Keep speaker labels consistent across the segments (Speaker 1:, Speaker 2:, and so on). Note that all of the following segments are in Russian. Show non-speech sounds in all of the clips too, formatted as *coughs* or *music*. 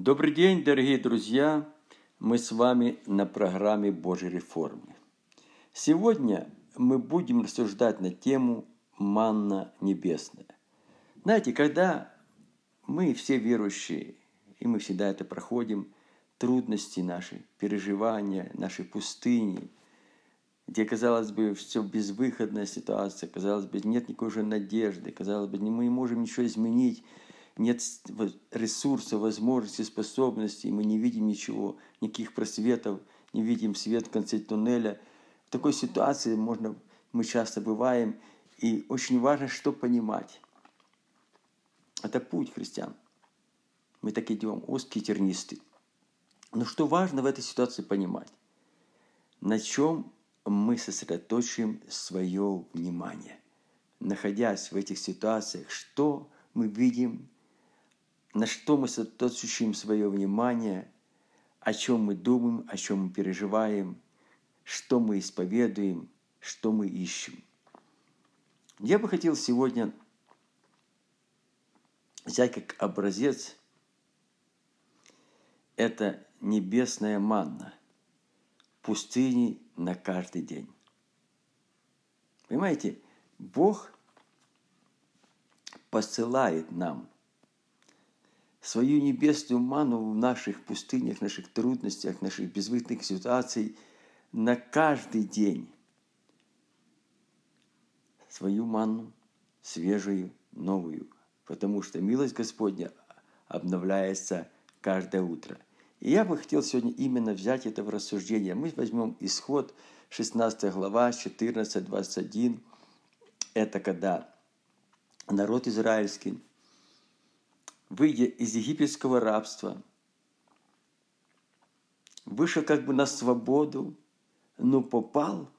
Speaker 1: Добрый день, дорогие друзья! Мы с вами на программе Божьей реформы. Сегодня мы будем рассуждать на тему «Манна небесная». Знаете, когда мы все верующие, и мы всегда это проходим, трудности наши, переживания, наши пустыни, где, казалось бы, все безвыходная ситуация, казалось бы, нет никакой уже надежды, казалось бы, мы не можем ничего изменить, нет ресурсов, возможностей, способностей, мы не видим ничего, никаких просветов, не видим свет в конце туннеля. В такой ситуации можно, мы часто бываем, и очень важно, что понимать. Это путь христиан. Мы так идем, узкие тернистые. Но что важно в этой ситуации понимать? На чем мы сосредоточим свое внимание? Находясь в этих ситуациях, что мы видим, на что мы сосредоточим свое внимание, о чем мы думаем, о чем мы переживаем, что мы исповедуем, что мы ищем. Я бы хотел сегодня взять как образец это небесная манна пустыни на каждый день. Понимаете, Бог посылает нам свою небесную ману в наших пустынях, наших трудностях, наших безвыходных ситуациях на каждый день. Свою ману, свежую, новую. Потому что милость Господня обновляется каждое утро. И я бы хотел сегодня именно взять это в рассуждение. Мы возьмем исход 16 глава, 14-21. Это когда народ израильский выйдя из египетского рабства, вышел как бы на свободу, но попал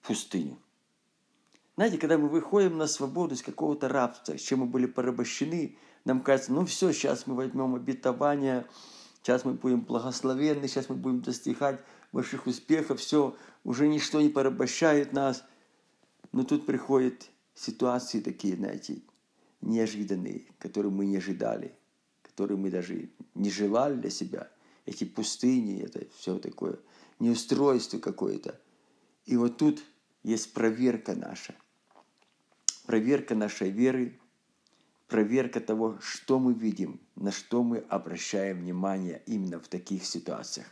Speaker 1: в пустыню. Знаете, когда мы выходим на свободу из какого-то рабства, с чем мы были порабощены, нам кажется, ну все, сейчас мы возьмем обетование, сейчас мы будем благословенны, сейчас мы будем достигать больших успехов, все, уже ничто не порабощает нас. Но тут приходят ситуации такие, знаете, неожиданные, которые мы не ожидали, которые мы даже не желали для себя. Эти пустыни, это все такое неустройство какое-то. И вот тут есть проверка наша. Проверка нашей веры, проверка того, что мы видим, на что мы обращаем внимание именно в таких ситуациях.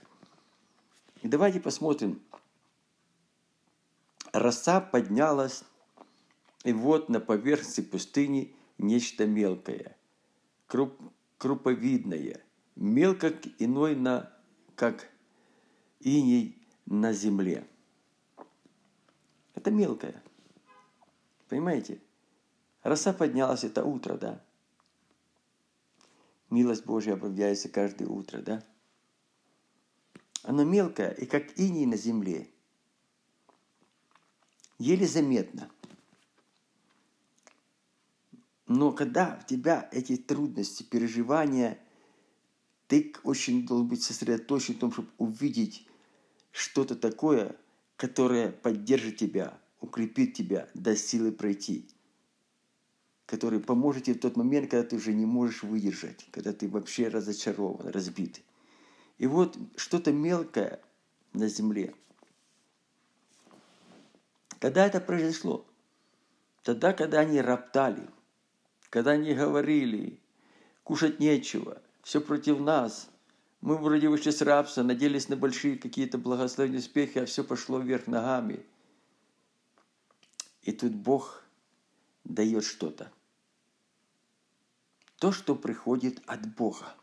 Speaker 1: И давайте посмотрим. Роса поднялась, и вот на поверхности пустыни – нечто мелкое, круп, круповидное, мелко иной на, как иней на земле. Это мелкое. Понимаете? Роса поднялась это утро, да? Милость Божья обновляется каждое утро, да? Оно мелкое и как иней на земле. Еле заметно – но когда в тебя эти трудности, переживания, ты очень должен быть сосредоточен в том, чтобы увидеть что-то такое, которое поддержит тебя, укрепит тебя, даст силы пройти, который поможет тебе в тот момент, когда ты уже не можешь выдержать, когда ты вообще разочарован, разбит. И вот что-то мелкое на земле. Когда это произошло? Тогда, когда они роптали – когда они говорили, кушать нечего, все против нас, мы вроде вышли с рабства, надеялись на большие какие-то благословенные успехи, а все пошло вверх ногами. И тут Бог дает что-то. То, что приходит от Бога.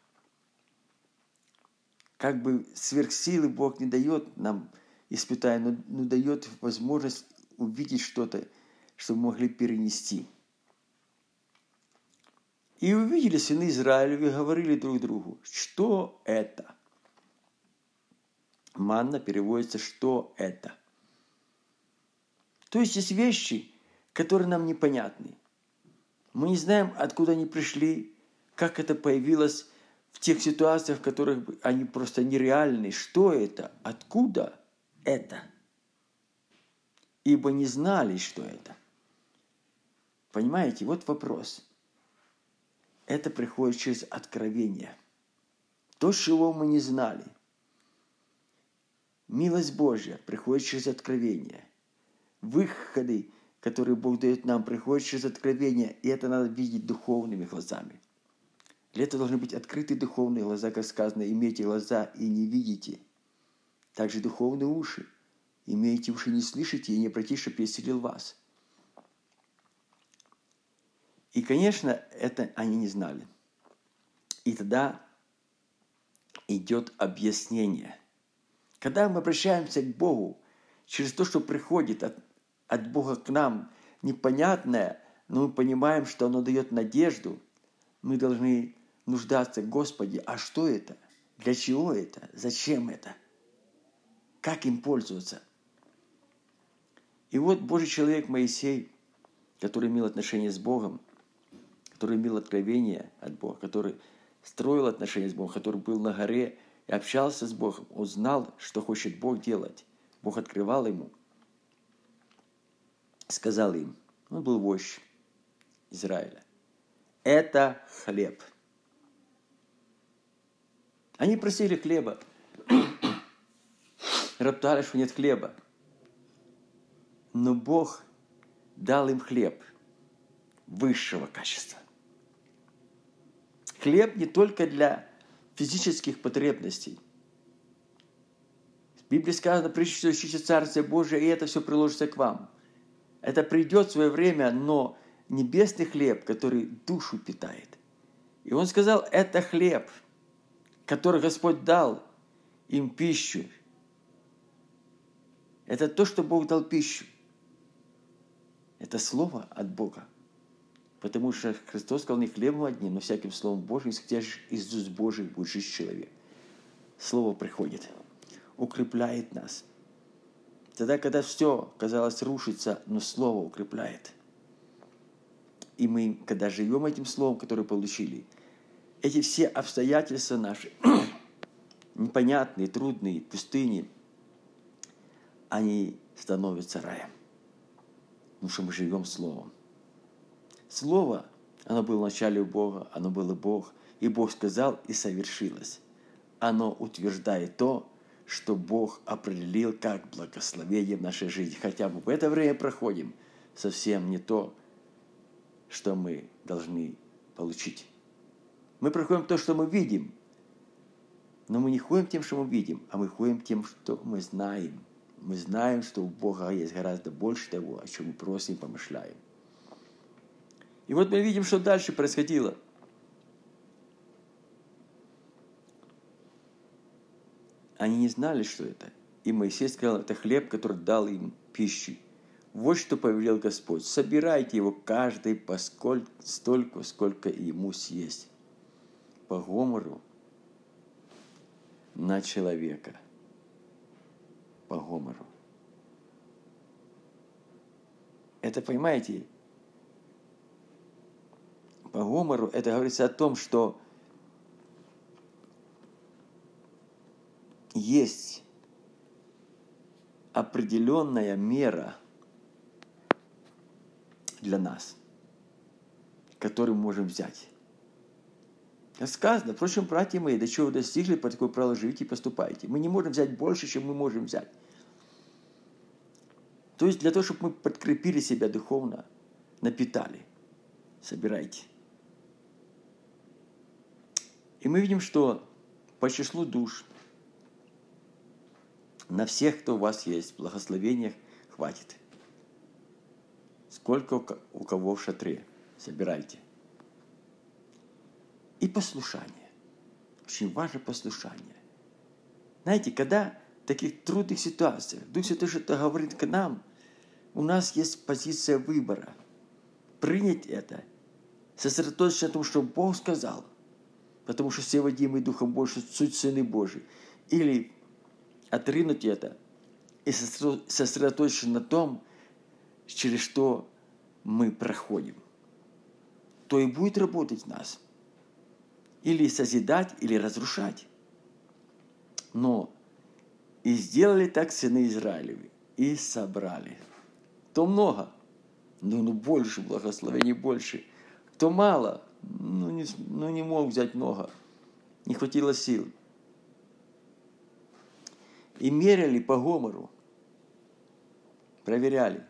Speaker 1: Как бы сверхсилы Бог не дает нам, испытая, но, но дает возможность увидеть что-то, что мы могли перенести – и увидели сыны Израилевы и говорили друг другу, что это? Манна переводится «что это?». То есть есть вещи, которые нам непонятны. Мы не знаем, откуда они пришли, как это появилось в тех ситуациях, в которых они просто нереальны. Что это? Откуда это? Ибо не знали, что это. Понимаете, вот вопрос – это приходит через откровение. то, чего мы не знали. Милость Божья приходит через откровение. Выходы, которые Бог дает нам, приходят через откровение, и это надо видеть духовными глазами. Для этого должны быть открыты духовные глаза, как сказано, имейте глаза и не видите. Также духовные уши. Имеете уши, не слышите, и не обратите, чтобы переселил вас. И, конечно, это они не знали. И тогда идет объяснение. Когда мы обращаемся к Богу через то, что приходит от, от Бога к нам, непонятное, но мы понимаем, что оно дает надежду, мы должны нуждаться, Господи, а что это? Для чего это? Зачем это? Как им пользоваться? И вот Божий человек Моисей, который имел отношение с Богом, который имел откровение от Бога, который строил отношения с Богом, который был на горе и общался с Богом, он знал, что хочет Бог делать. Бог открывал ему. Сказал им, он был вождь Израиля, это хлеб. Они просили хлеба, *coughs* роптали, что нет хлеба. Но Бог дал им хлеб высшего качества. Хлеб не только для физических потребностей. В Библии сказано, прежде ищите Царствие Божие, и это все приложится к вам. Это придет в свое время, но небесный хлеб, который душу питает. И он сказал, это хлеб, который Господь дал им пищу. Это то, что Бог дал пищу. Это слово от Бога. Потому что Христос сказал не хлебом одним, но всяким словом Божьим, исходящим из уст Божьих будет жить человек. Слово приходит, укрепляет нас. Тогда, когда все, казалось, рушится, но Слово укрепляет. И мы, когда живем этим Словом, которое получили, эти все обстоятельства наши, *clears throat* непонятные, трудные, пустыни, они становятся раем. Потому что мы живем Словом. Слово, оно было в начале у Бога, оно было Бог, и Бог сказал, и совершилось. Оно утверждает то, что Бог определил как благословение в нашей жизни. Хотя мы в это время проходим совсем не то, что мы должны получить. Мы проходим то, что мы видим, но мы не ходим тем, что мы видим, а мы ходим тем, что мы знаем. Мы знаем, что у Бога есть гораздо больше того, о чем мы просим и помышляем. И вот мы видим, что дальше происходило. Они не знали, что это. И Моисей сказал, это хлеб, который дал им пищу. Вот что повелел Господь. Собирайте его каждый поскольку, столько, сколько ему съесть. По гомору на человека. По гомору. Это, понимаете, по Гомору это говорится о том, что есть определенная мера для нас, которую мы можем взять. Как сказано, впрочем, братья мои, до чего вы достигли, по такой правилу живите и поступайте. Мы не можем взять больше, чем мы можем взять. То есть для того, чтобы мы подкрепили себя духовно, напитали, собирайте. И мы видим, что по числу душ на всех, кто у вас есть, благословениях хватит. Сколько у кого в шатре, собирайте. И послушание. Очень важно послушание. Знаете, когда в таких трудных ситуациях Дух Святой что-то говорит к нам, у нас есть позиция выбора. Принять это, сосредоточиться на том, что Бог сказал, потому что все водимые Духом Божьим суть Сыны Божьи. Или отринуть это и сосредоточиться на том, через что мы проходим. То и будет работать в нас. Или созидать, или разрушать. Но и сделали так сыны Израилевы, и собрали. То много, но ну, больше благословений, больше. Кто мало, ну не, ну не мог взять много. не хватило сил. И меряли по гомору, проверяли.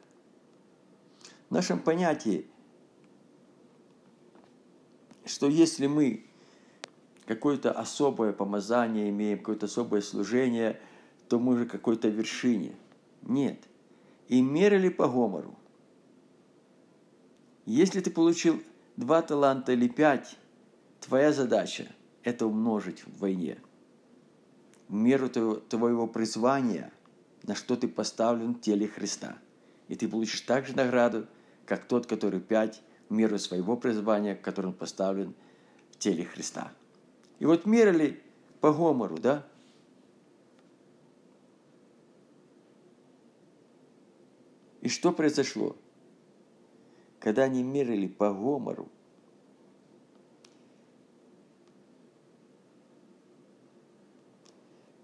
Speaker 1: В нашем понятии, что если мы какое-то особое помазание имеем, какое-то особое служение, то мы же какой-то вершине. Нет. И мерили по гомору. Если ты получил два таланта или пять, твоя задача – это умножить в войне. В меру твоего призвания, на что ты поставлен в теле Христа. И ты получишь также награду, как тот, который пять, в меру своего призвания, который он поставлен в теле Христа. И вот мерили по Гомору, да? И что произошло? Когда они мерили по Гомору,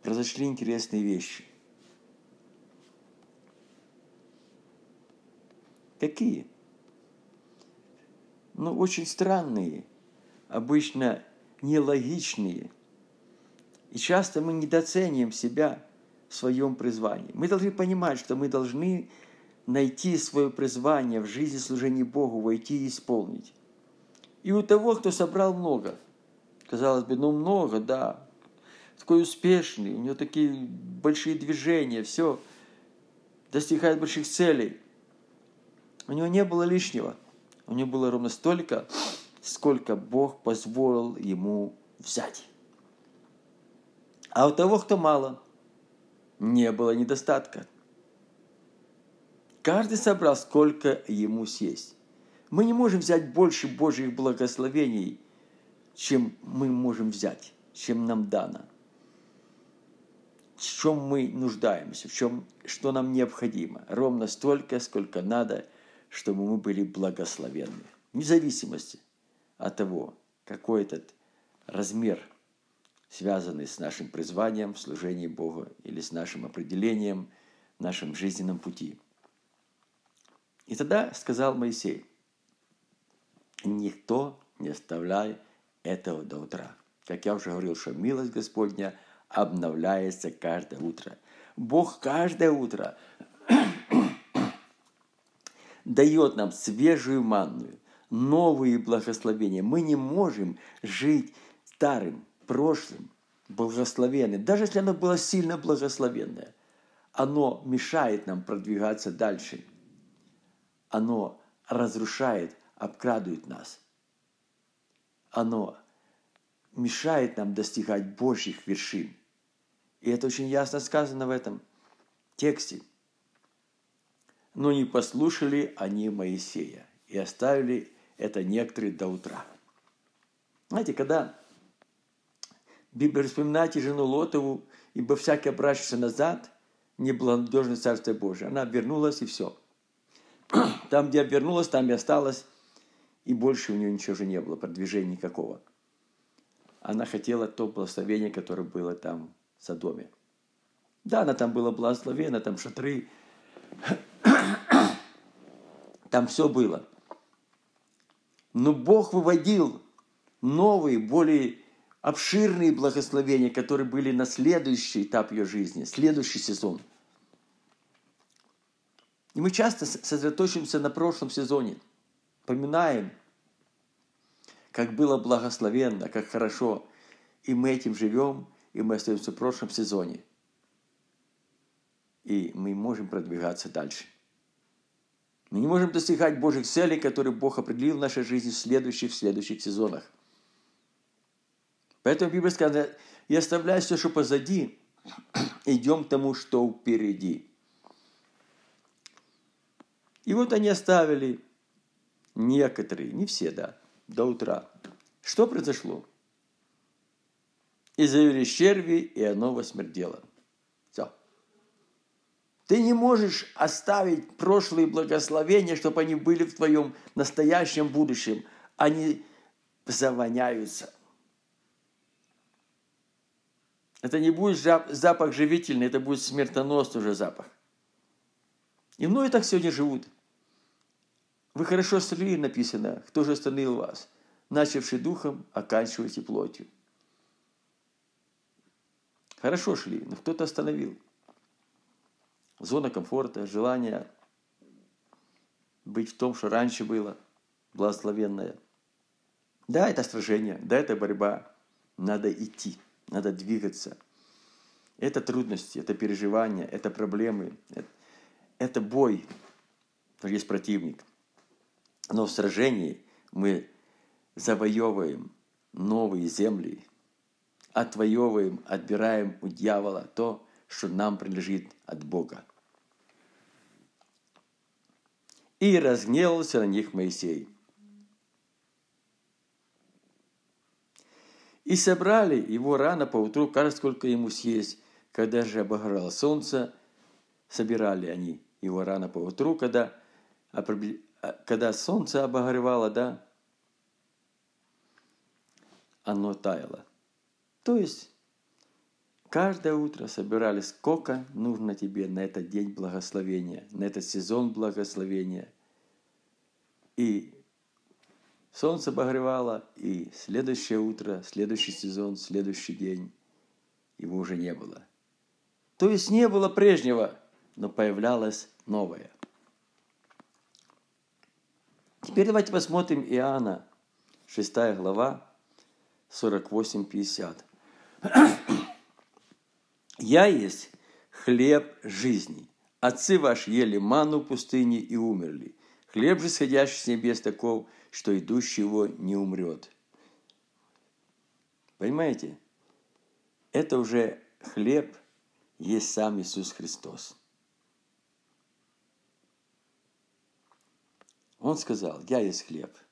Speaker 1: произошли интересные вещи. Какие? Ну, очень странные. Обычно нелогичные. И часто мы недооцениваем себя в своем призвании. Мы должны понимать, что мы должны найти свое призвание в жизни служения Богу, войти и исполнить. И у того, кто собрал много, казалось бы, ну много, да, такой успешный, у него такие большие движения, все, достигает больших целей. У него не было лишнего. У него было ровно столько, сколько Бог позволил ему взять. А у того, кто мало, не было недостатка. Каждый собрал, сколько ему съесть. Мы не можем взять больше Божьих благословений, чем мы можем взять, чем нам дано. В чем мы нуждаемся, в чем, что нам необходимо. Ровно столько, сколько надо, чтобы мы были благословенны. Вне зависимости от того, какой этот размер, связанный с нашим призванием в служении Богу или с нашим определением в нашем жизненном пути. И тогда сказал Моисей, никто не оставляй этого до утра. Как я уже говорил, что милость Господня обновляется каждое утро. Бог каждое утро *clears throat* дает нам свежую манную, новые благословения. Мы не можем жить старым, прошлым, благословенным. Даже если оно было сильно благословенное, оно мешает нам продвигаться дальше. Оно разрушает, обкрадывает нас. Оно мешает нам достигать Божьих вершин. И это очень ясно сказано в этом тексте. Но не послушали они Моисея и оставили это некоторые до утра. Знаете, когда Библия вспоминает и жену Лотову, ибо всякий обращается назад, неблагонадежное Царство Божие. Она вернулась и все. *clears throat* Там, где обернулась, там и осталась, и больше у нее ничего же не было, продвижения никакого. Она хотела то благословение, которое было там в Содоме. Да, она там была благословена, там шатры, *clears throat* там все было. Но Бог выводил новые, более обширные благословения, которые были на следующий этап ее жизни, следующий сезон. И мы часто сосредоточимся на прошлом сезоне, поминаем, как было благословенно, как хорошо, и мы этим живем, и мы остаемся в прошлом сезоне. И мы можем продвигаться дальше – мы не можем достигать Божьих целей, которые Бог определил в нашей жизни в следующих, в следующих сезонах. Поэтому Библия сказала, и оставляя все, что позади, *clears throat* идем к тому, что впереди. И вот они оставили некоторые, не все, да, до утра. Что произошло? И завелись черви, и оно восмердело. Ты не можешь оставить прошлые благословения, чтобы они были в твоем настоящем будущем. Они завоняются. Это не будет запах живительный, это будет смертоносный уже запах. И многие так сегодня живут. Вы хорошо строили, написано, кто же остановил вас? Начавший духом, оканчивайте плотью. Хорошо шли, но кто-то остановил. Зона комфорта, желание быть в том, что раньше было, благословенное. Да, это сражение, да, это борьба. Надо идти, надо двигаться. Это трудности, это переживания, это проблемы, это, это бой, есть противник. Но в сражении мы завоевываем новые земли, отвоевываем, отбираем у дьявола то, что нам принадлежит от Бога. И разгневался на них Моисей. И собрали его рано по утру, кажется, сколько ему съесть. Когда же обограло солнце, собирали они его рано по утру, когда, когда солнце обогревало, да, оно таяло. То есть каждое утро собирали, сколько нужно тебе на этот день благословения, на этот сезон благословения. И солнце обогревало, и следующее утро, следующий сезон, следующий день его уже не было. То есть не было прежнего, но появлялось новое. Теперь давайте посмотрим Иоанна, 6 глава, 48-50. «Я есть хлеб жизни. Отцы ваши ели ману в пустыне и умерли. Хлеб же, сходящий с небес, таков, что идущий его не умрет». Понимаете? Это уже хлеб есть сам Иисус Христос. Он сказал, я есть хлеб –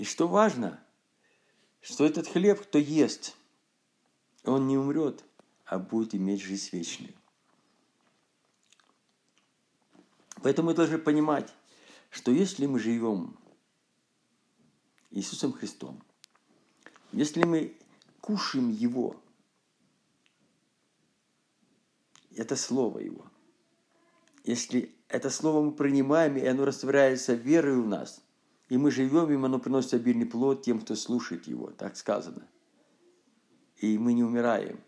Speaker 1: И что важно, что этот хлеб, кто ест, он не умрет, а будет иметь жизнь вечную. Поэтому мы должны понимать, что если мы живем Иисусом Христом, если мы кушаем Его, это Слово Его, если это Слово мы принимаем, и оно растворяется верой в нас – и мы живем им, оно приносит обильный плод тем, кто слушает его, так сказано. И мы не умираем.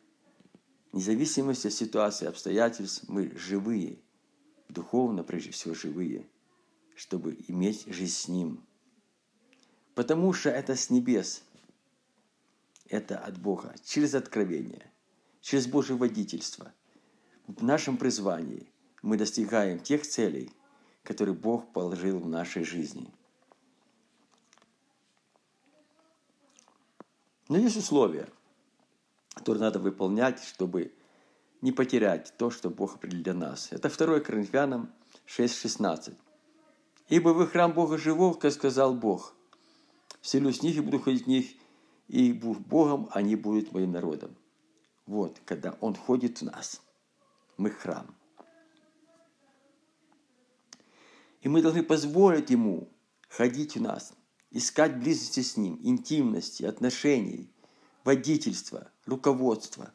Speaker 1: Независимости от ситуации, обстоятельств, мы живые, духовно прежде всего живые, чтобы иметь жизнь с Ним. Потому что это с небес, это от Бога, через откровение, через Божье водительство. В нашем призвании мы достигаем тех целей, которые Бог положил в нашей жизни – Но есть условия, которые надо выполнять, чтобы не потерять то, что Бог определил для нас. Это 2 Коринфянам 6,16. «Ибо вы храм Бога живого, как сказал Бог. Вселюсь в них и буду ходить в них, и буду Богом, они будут моим народом». Вот, когда Он ходит в нас, мы храм. И мы должны позволить Ему ходить в нас – искать близости с Ним, интимности, отношений, водительства, руководства.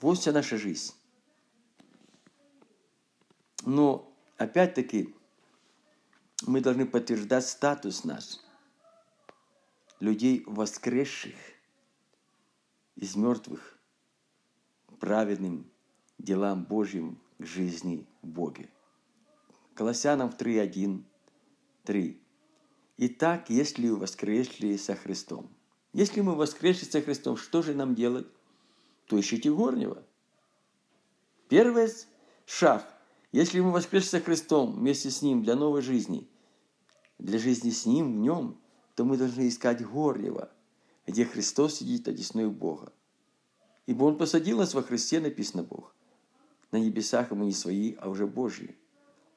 Speaker 1: Вот вся наша жизнь. Но опять-таки мы должны подтверждать статус наш, людей воскресших из мертвых праведным делам Божьим к жизни в Боге. Колоссянам 3.1, 3. Итак, если воскресли со Христом, если мы воскресли со Христом, что же нам делать? То ищите горнего. Первый шаг. Если мы воскресли со Христом вместе с Ним для новой жизни, для жизни с Ним в Нем, то мы должны искать горнего, где Христос сидит одесную Бога. Ибо Он посадил нас во Христе, написано Бог. На небесах мы не свои, а уже Божьи.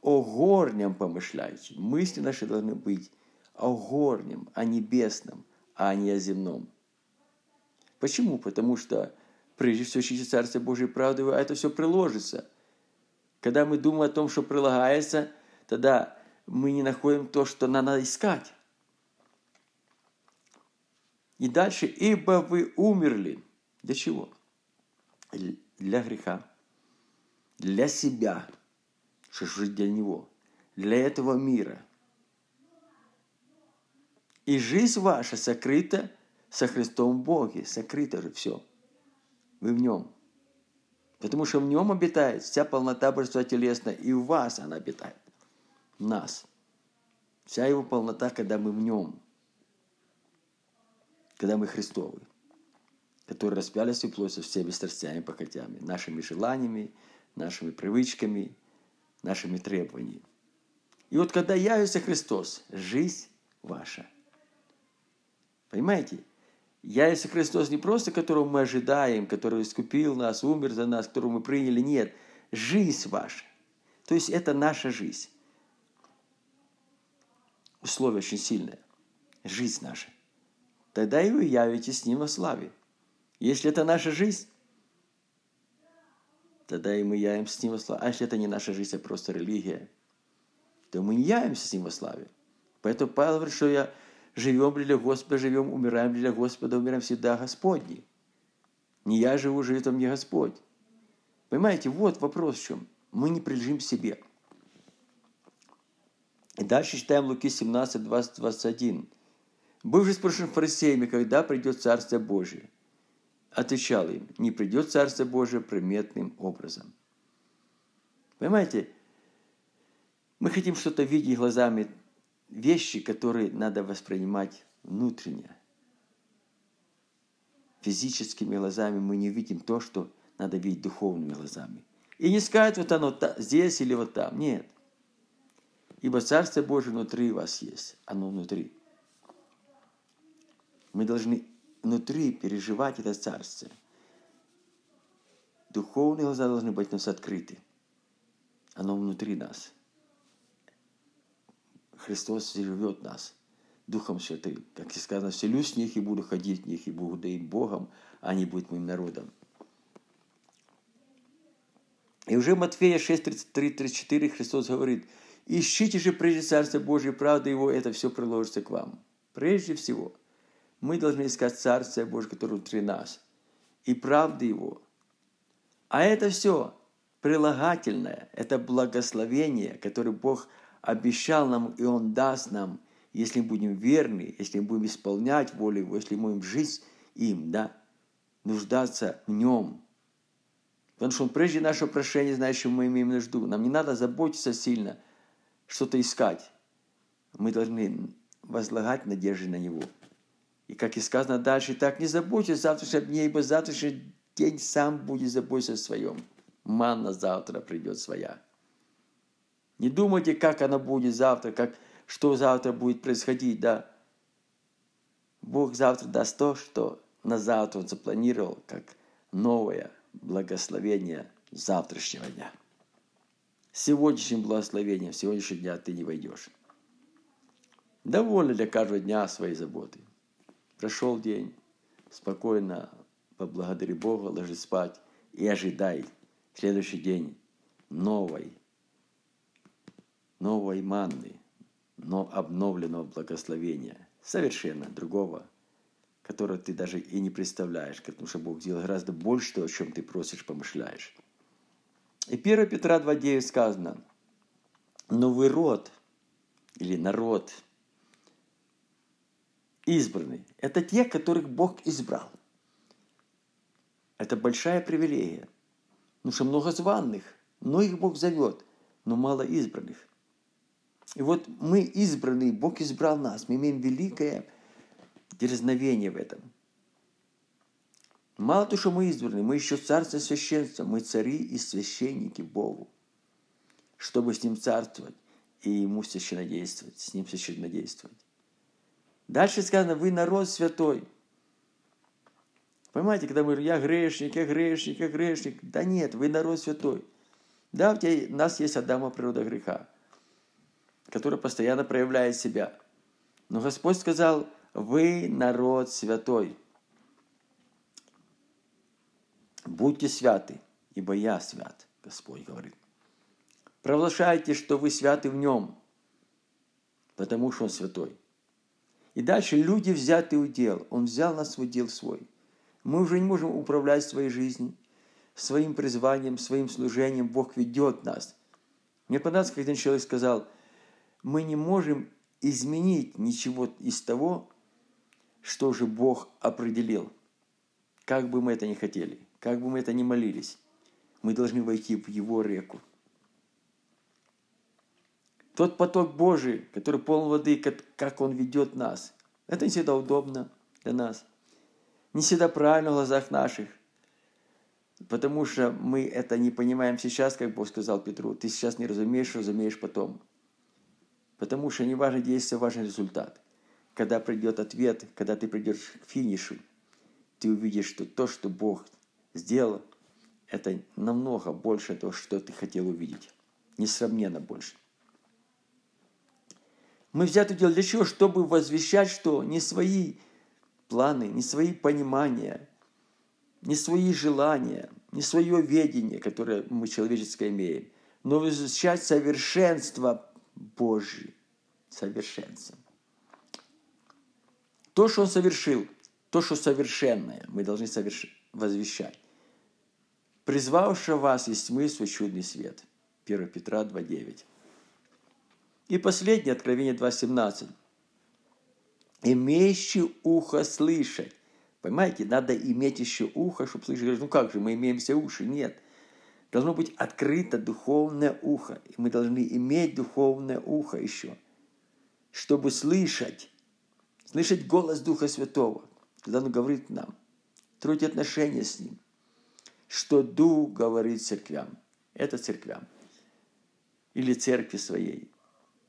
Speaker 1: О горнем помышляйте. Мысли наши должны быть о горнем, о небесном, а не о земном. Почему? Потому что прежде всего ищите Царство Божьей правды, а это все приложится. Когда мы думаем о том, что прилагается, тогда мы не находим то, что надо искать. И дальше, ибо вы умерли. Для чего? Для греха. Для себя. Что жить для него. Для этого мира – и жизнь ваша сокрыта со Христом в Боге, сокрыто же все. Вы в нем. Потому что в нем обитает вся полнота Божества телесная, и в вас она обитает. В нас. Вся его полнота, когда мы в нем. Когда мы Христовы. Которые распялись и плоть со всеми страстями и похотями, нашими желаниями, нашими привычками, нашими требованиями. И вот когда явится Христос, жизнь ваша. Понимаете? Явится Христос не просто, которого мы ожидаем, который искупил нас, умер за нас, которого мы приняли. Нет, жизнь ваша. То есть это наша жизнь. Условие очень сильное. Жизнь наша. Тогда и вы явитесь с Ним во славе. Если это наша жизнь, тогда и мы явимся с Ним во славе. А если это не наша жизнь, а просто религия, то мы не явимся с Ним во славе. Поэтому Павел говорит, что я живем для Господа, живем, умираем для Господа, умираем всегда Господни. Не я живу, живет во мне Господь. Понимаете, вот вопрос в чем. Мы не прилежим себе. И дальше читаем Луки 17, 20, 21. Бывший спрашиваем фарисеями, когда придет Царство Божие. Отвечал им, не придет Царство Божие приметным образом. Понимаете, мы хотим что-то видеть глазами вещи, которые надо воспринимать внутренне. Физическими глазами мы не видим то, что надо видеть духовными глазами. И не сказать, вот оно здесь или вот там. Нет. Ибо Царство Божие внутри вас есть. Оно внутри. Мы должны внутри переживать это Царство. Духовные глаза должны быть у нас открыты. Оно внутри нас. Христос живет нас Духом Святым. Как и сказано, вселюсь в них и буду ходить в них, и буду им Богом, а они будут моим народом. И уже Матфея 6, 33, 34 Христос говорит, ищите же прежде Царство Божие, правда Его, это все приложится к вам. Прежде всего, мы должны искать Царство Божие, которое внутри нас, и правды Его. А это все прилагательное, это благословение, которое Бог обещал нам, и Он даст нам, если будем верны, если будем исполнять волю Его, если будем жить им, да, нуждаться в Нем. Потому что Он прежде нашего прошения знает, что мы имеем нужду. Нам не надо заботиться сильно, что-то искать. Мы должны возлагать надежды на Него. И как и сказано дальше, так не заботьтесь завтрашнего дня, ибо завтрашний день сам будет заботиться о своем. Манна завтра придет своя. Не думайте, как она будет завтра, как, что завтра будет происходить, да. Бог завтра даст то, что на завтра Он запланировал, как новое благословение завтрашнего дня. Сегодняшним благословением, сегодняшнего дня ты не войдешь. Довольно для каждого дня своей заботы. Прошел день, спокойно поблагодари Бога, ложись спать и ожидай. Следующий день. Новой. Новой манны, но обновленного благословения, совершенно другого, которого ты даже и не представляешь, потому что Бог сделал гораздо больше того, о чем ты просишь, помышляешь. И 1 Петра 2.9 сказано, новый род или народ избранный – это те, которых Бог избрал. Это большая привилегия. Потому что много званных, многих Бог зовет, но мало избранных – и вот мы избранные, Бог избрал нас, мы имеем великое дерзновение в этом. Мало того, что мы избраны, мы еще царство священства, мы цари и священники Богу, чтобы с Ним царствовать и Ему священнодействовать, с Ним священнодействовать. Дальше сказано, вы народ святой. Понимаете, когда мы говорим, я грешник, я грешник, я грешник. Да нет, вы народ святой. Да, у, тебя, у нас есть Адама природа греха который постоянно проявляет себя. Но Господь сказал, вы народ святой. Будьте святы, ибо я свят, Господь говорит. Провозглашайте, что вы святы в Нем, потому что Он святой. И дальше люди взяты в дел. Он взял нас в дел свой. Мы уже не можем управлять своей жизнью, своим призванием, своим служением. Бог ведет нас. Мне понравилось, как один человек сказал – мы не можем изменить ничего из того, что уже Бог определил. Как бы мы это ни хотели, как бы мы это ни молились, мы должны войти в Его реку. Тот поток Божий, который полон воды, как Он ведет нас, это не всегда удобно для нас. Не всегда правильно в глазах наших. Потому что мы это не понимаем сейчас, как Бог сказал Петру. Ты сейчас не разумеешь, разумеешь потом. Потому что не важно действие, важен результат. Когда придет ответ, когда ты придешь к финишу, ты увидишь, что то, что Бог сделал, это намного больше того, что ты хотел увидеть. Несравненно больше. Мы взяты дело для чего? Чтобы возвещать, что не свои планы, не свои понимания, не свои желания, не свое видение, которое мы человеческое имеем, но возвещать совершенство Божье. Совершенство. То, что Он совершил, то, что совершенное, мы должны соверш... возвещать. Призвавший вас из тьмы свой чудный свет. 1 Петра 2.9. И последнее, Откровение 2.17. Имеющий ухо слышать. Понимаете, надо иметь еще ухо, чтобы слышать. Ну как же, мы имеем все уши? Нет. Должно быть открыто духовное ухо. И мы должны иметь духовное ухо еще, чтобы слышать. Слышать голос Духа Святого, когда Он говорит нам. Строить отношения с Ним. Что Дух говорит церквям. Это церквям. Или церкви своей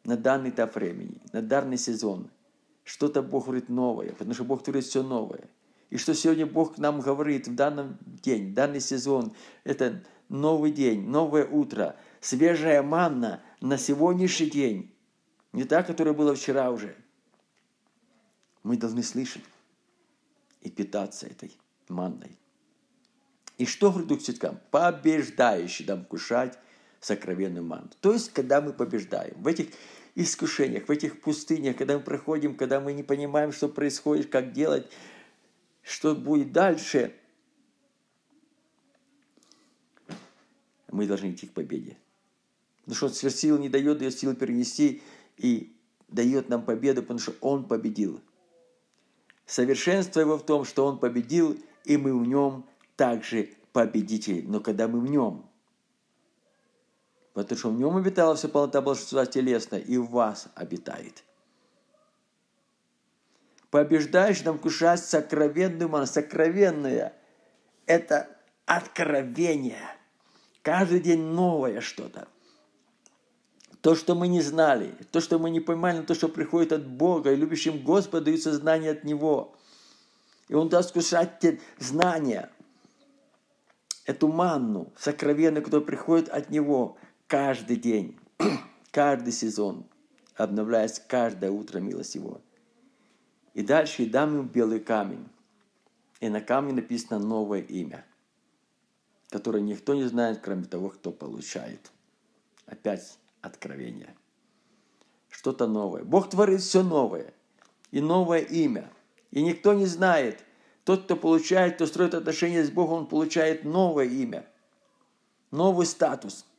Speaker 1: на данный этап времени, на данный сезон. Что-то Бог говорит новое, потому что Бог творит все новое. И что сегодня Бог нам говорит в данном день, данный сезон, это новый день, новое утро, свежая манна на сегодняшний день, не та, которая была вчера уже. Мы должны слышать и питаться этой манной. И что говорит Дух Святкам? Побеждающий нам кушать сокровенную ману. То есть, когда мы побеждаем в этих искушениях, в этих пустынях, когда мы проходим, когда мы не понимаем, что происходит, как делать, что будет дальше, мы должны идти к победе. Потому что Он сверсил не дает, дает силы перенести и дает нам победу, потому что Он победил. Совершенство Его в том, что Он победил, и мы в Нем также победители. Но когда мы в Нем – потому что в нем обитала вся полнота божества телесная, и в вас обитает. Побеждаешь нам кушать сокровенную ману. Сокровенное – это откровение. Каждый день новое что-то. То, что мы не знали, то, что мы не понимали, то, что приходит от Бога, и любящим Господа даются знания от Него. И Он даст кушать те знания, эту манну сокровенную, которая приходит от Него каждый день, *clears throat* каждый сезон, обновляясь каждое утро милость Его. И дальше дам ему белый камень. И на камне написано новое имя, которое никто не знает, кроме того, кто получает. Опять откровение. Что-то новое. Бог творит все новое. И новое имя. И никто не знает. Тот, кто получает, кто строит отношения с Богом, он получает новое имя. Новый статус –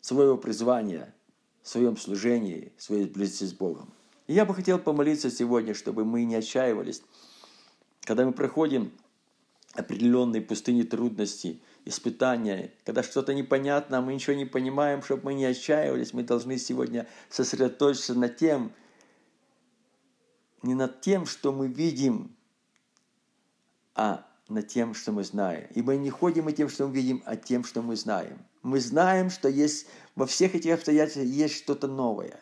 Speaker 1: своего призвания, в своем служении, в своей близости с Богом. И я бы хотел помолиться сегодня, чтобы мы не отчаивались, когда мы проходим определенные пустыни трудностей, испытания, когда что-то непонятно, а мы ничего не понимаем, чтобы мы не отчаивались, мы должны сегодня сосредоточиться на тем, не над тем, что мы видим, а над тем, что мы знаем. Ибо не ходим и тем, что мы видим, а тем, что мы знаем. Мы знаем, что есть во всех этих обстоятельствах есть что-то новое.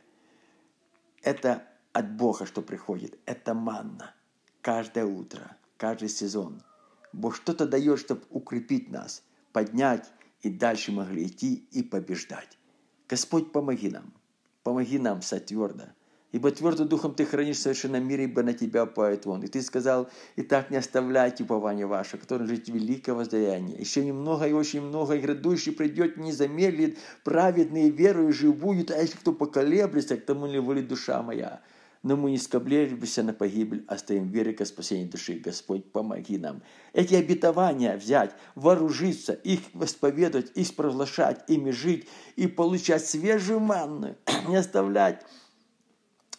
Speaker 1: Это от Бога, что приходит. Это манна. Каждое утро, каждый сезон. Бог что-то дает, чтобы укрепить нас, поднять и дальше могли идти и побеждать. Господь, помоги нам. Помоги нам стать твердо Ибо твердым духом ты хранишь в совершенном мире, ибо на тебя пает он. И ты сказал, и так не оставляйте упование ваше, которое лежит великое воздаяние. Еще немного и очень много, и грядущий придет, не замедлит, праведные верою живут, а если кто поколеблется, к тому не волит душа моя. Но мы не скоблеемся на погибель, а стоим вере ко спасению души. Господь, помоги нам. Эти обетования взять, вооружиться, их восповедовать, их провозглашать, ими жить и получать свежую манну, *clears throat* не оставлять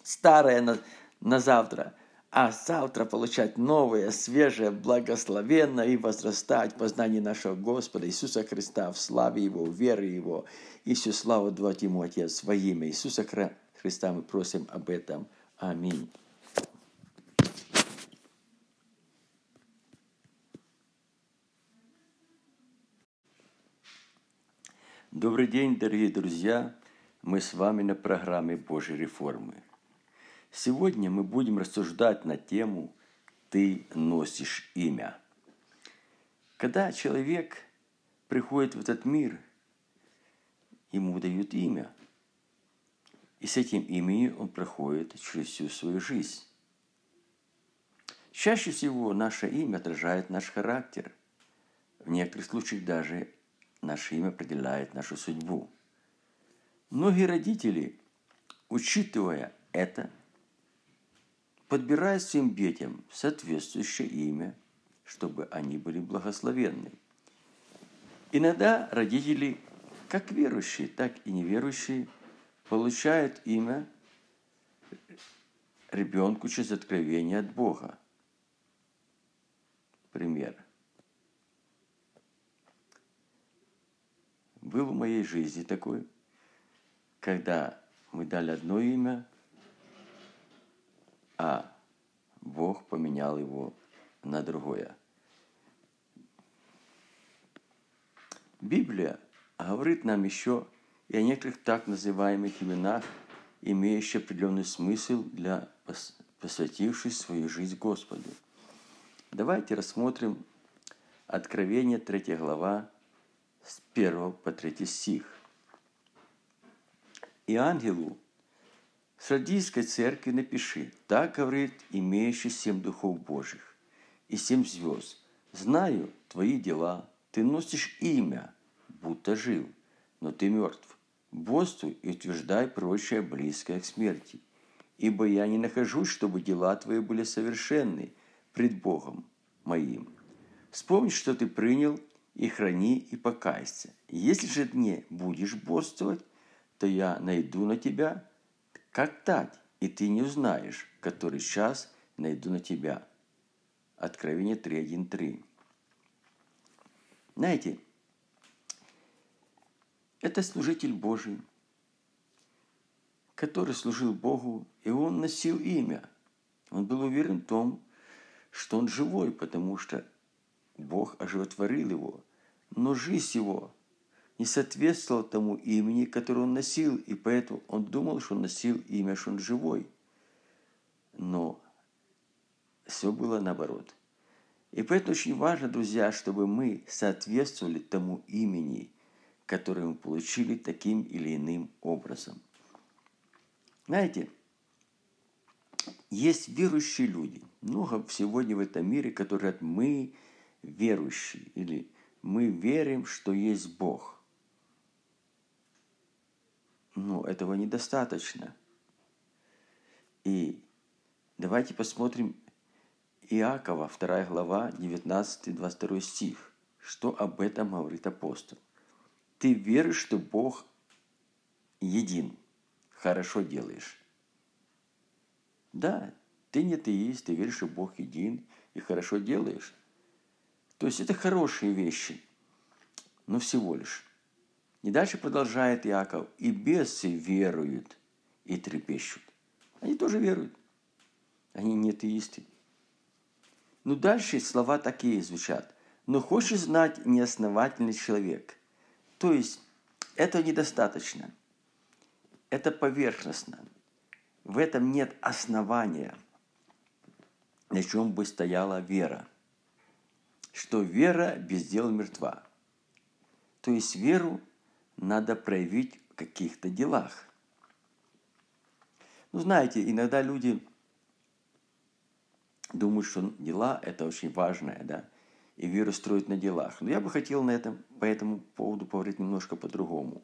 Speaker 1: старое на, на завтра, а завтра получать новое, свежее, благословенное и возрастать в познании нашего Господа Иисуса Христа, в славе Его, в вере Его, и всю славу давать Ему, Отец, во имя Иисуса Христа мы просим об этом. Аминь. Добрый день, дорогие друзья! Мы с вами на программе Божьей реформы – Сегодня мы будем рассуждать на тему «Ты носишь имя». Когда человек приходит в этот мир, ему дают имя. И с этим именем он проходит через всю свою жизнь. Чаще всего наше имя отражает наш характер. В некоторых случаях даже наше имя определяет нашу судьбу. Многие родители, учитывая это, подбирая своим детям соответствующее имя, чтобы они были благословенны. Иногда родители, как верующие, так и неверующие, получают имя ребенку через откровение от Бога. Пример. Был в моей жизни такой, когда мы дали одно имя – а Бог поменял его на другое. Библия говорит нам еще и о некоторых так называемых именах, имеющих определенный смысл для посвятивших свою жизнь Господу. Давайте рассмотрим Откровение 3 глава с 1 по 3 стих. И ангелу, Сардийской церкви напиши, так говорит имеющий семь духов Божьих и семь звезд. Знаю твои дела, ты носишь имя, будто жив, но ты мертв. Боствуй и утверждай прочее близкое к смерти. Ибо я не нахожусь, чтобы дела твои были совершенны пред Богом моим. Вспомни, что ты принял, и храни, и покайся. Если же не будешь бодрствовать, то я найду на тебя как тать, и ты не узнаешь, который час найду на тебя. Откровение 3.1.3. Знаете, это служитель Божий, который служил Богу, и он носил имя. Он был уверен в том, что он живой, потому что Бог оживотворил его. Но жизнь его не соответствовал тому имени, которое он носил, и поэтому он думал, что он носил имя, что он живой. Но все было наоборот. И поэтому очень важно, друзья, чтобы мы соответствовали тому имени, которое мы получили таким или иным образом. Знаете, есть верующие люди, много сегодня в этом мире, которые говорят, мы верующие, или мы верим, что есть Бог – но этого недостаточно. И давайте посмотрим Иакова, 2 глава, 19-22 стих. Что об этом говорит апостол? Ты веришь, что Бог един. Хорошо делаешь. Да, ты не теист, ты веришь, что Бог един и хорошо делаешь. То есть это хорошие вещи, но всего лишь. И дальше продолжает Иаков. «И бесы веруют и трепещут». Они тоже веруют. Они не атеисты. Ну, дальше слова такие звучат. «Но хочешь знать неосновательный человек». То есть, это недостаточно. Это поверхностно. В этом нет основания, на чем бы стояла вера. Что вера без дел мертва. То есть веру надо проявить в каких-то делах. Ну, знаете, иногда люди думают, что дела – это очень важное, да, и веру строят на делах. Но я бы хотел на этом, по этому поводу поговорить немножко по-другому.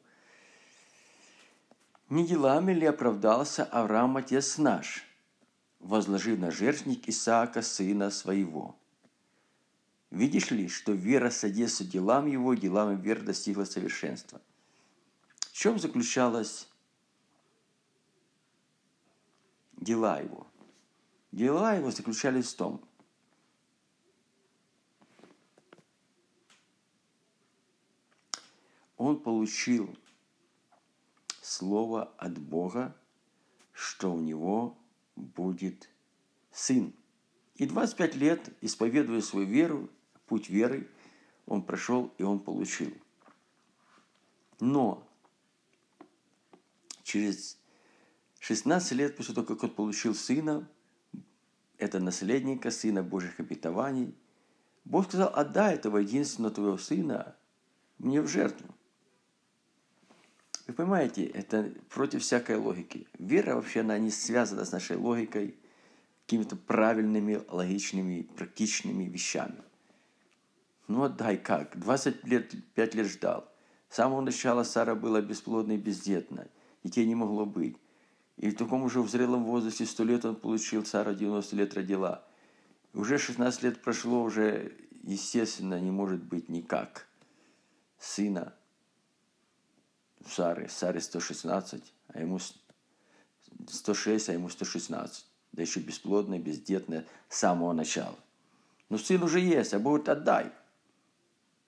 Speaker 1: Не делами ли оправдался Авраам, отец наш, возложив на жертвник Исаака, сына своего? Видишь ли, что вера содействует делам его, делам вера достигла совершенства – чем заключалась дела его? Дела его заключались в том, он получил слово от Бога, что у него будет сын. И 25 лет, исповедуя свою веру, путь веры, он прошел и он получил. Но через 16 лет после того, как он получил сына, это наследника, сына Божьих обетований, Бог сказал, отдай этого единственного твоего сына мне в жертву. Вы понимаете, это против всякой логики. Вера вообще, она не связана с нашей логикой, какими-то правильными, логичными, практичными вещами. Ну отдай как? 20 лет, 5 лет ждал. С самого начала Сара была бесплодной и бездетной. Детей не могло быть. И в таком уже в зрелом возрасте 100 лет он получил, Сара 90 лет родила. Уже 16 лет прошло, уже, естественно, не может быть никак сына Сары. Саре 116, а ему 106, а ему 116. Да еще бесплодная, бездетная с самого начала. Но сын уже есть, а Бог отдай.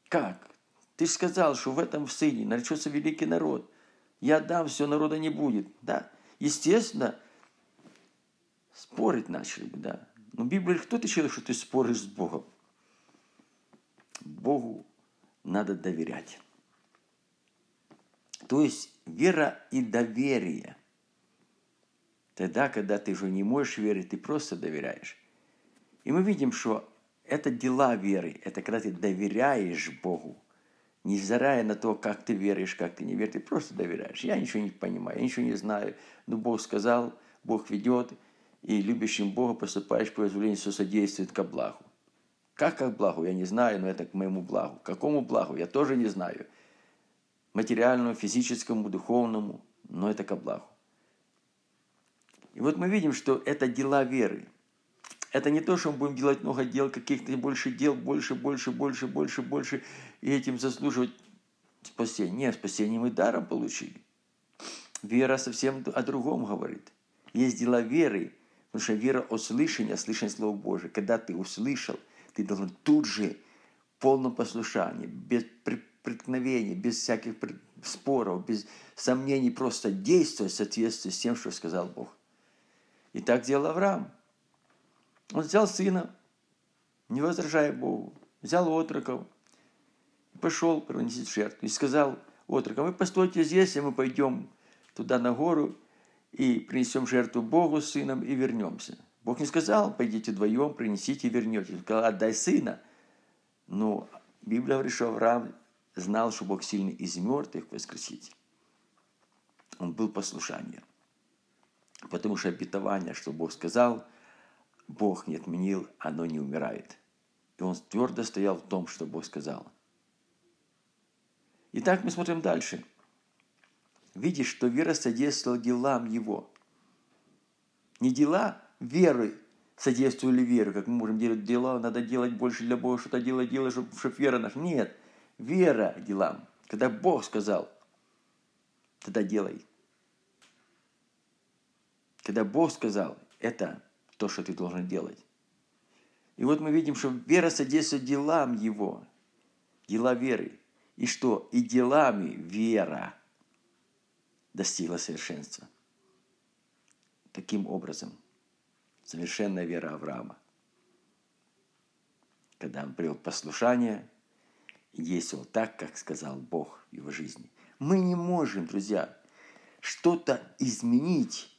Speaker 1: Как? Ты же сказал, что в этом сыне наречется великий народ. Я дам, все, народа не будет. Да? Естественно, спорить начали да. Но Библия, кто ты человек, что ты споришь с Богом? Богу надо доверять. То есть вера и доверие. Тогда, когда ты уже не можешь верить, ты просто доверяешь. И мы видим, что это дела веры, это когда ты доверяешь Богу, невзирая на то, как ты веришь, как ты не веришь, ты просто доверяешь. Я ничего не понимаю, я ничего не знаю, но Бог сказал, Бог ведет, и любящим Бога поступаешь по позволению, все содействует ко благу. Как к благу, я не знаю, но это к моему благу. Какому благу, я тоже не знаю. Материальному, физическому, духовному, но это ко благу. И вот мы видим, что это дела веры – это не то, что мы будем делать много дел, каких-то больше дел, больше, больше, больше, больше, больше, и этим заслуживать спасения. Нет, спасение мы даром получили. Вера совсем о другом говорит. Есть дела веры, потому что вера от слышания, слышание Слова Божия. Когда ты услышал, ты должен тут же в полном послушании, без преткновений, без всяких споров, без сомнений, просто действовать в соответствии с тем, что сказал Бог. И так делал Авраам. Он взял сына, не возражая Богу, взял отроков, пошел приносить жертву. И сказал отрокам, вы постойте здесь, и мы пойдем туда на гору и принесем жертву Богу с сыном и вернемся. Бог не сказал, пойдите вдвоем, принесите и вернетесь. Он сказал, отдай сына. Но Библия говорит, что Авраам знал, что Бог сильный из мертвых воскресить. Он был послушанием. Потому что обетование, что Бог сказал – Бог не отменил, оно не умирает. И он твердо стоял в том, что Бог сказал. Итак, мы смотрим дальше. Видишь, что вера содействовала делам его. Не дела веры содействовали вере, как мы можем делать дела, надо делать больше для Бога, что-то делать, делать, чтобы, чтобы вера наша. Нет, вера делам. Когда Бог сказал, тогда делай. Когда Бог сказал, это то, что ты должен делать. И вот мы видим, что вера содействует делам его, дела веры. И что? И делами вера достигла совершенства. Таким образом, совершенная вера Авраама, когда он привел послушание и действовал так, как сказал Бог в его жизни. Мы не можем, друзья, что-то изменить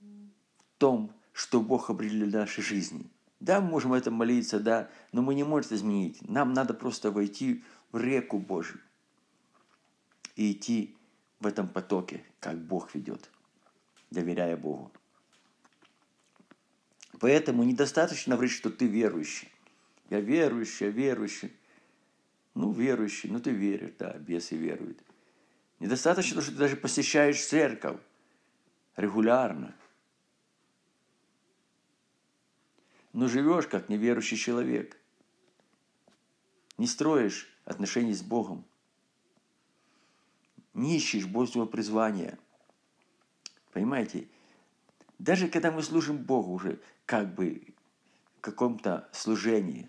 Speaker 1: в том, что Бог определил для нашей жизни. Да, мы можем это молиться, да, но мы не можем это изменить. Нам надо просто войти в реку Божью и идти в этом потоке, как Бог ведет, доверяя Богу. Поэтому недостаточно говорить, что ты верующий. Я верующий, я верующий. Ну, верующий, ну ты веришь, да, бесы веруют. Недостаточно, что ты даже посещаешь церковь регулярно. Но живешь как неверующий человек. Не строишь отношений с Богом. Не ищешь Божьего призвания. Понимаете? Даже когда мы служим Богу уже, как бы в каком-то служении.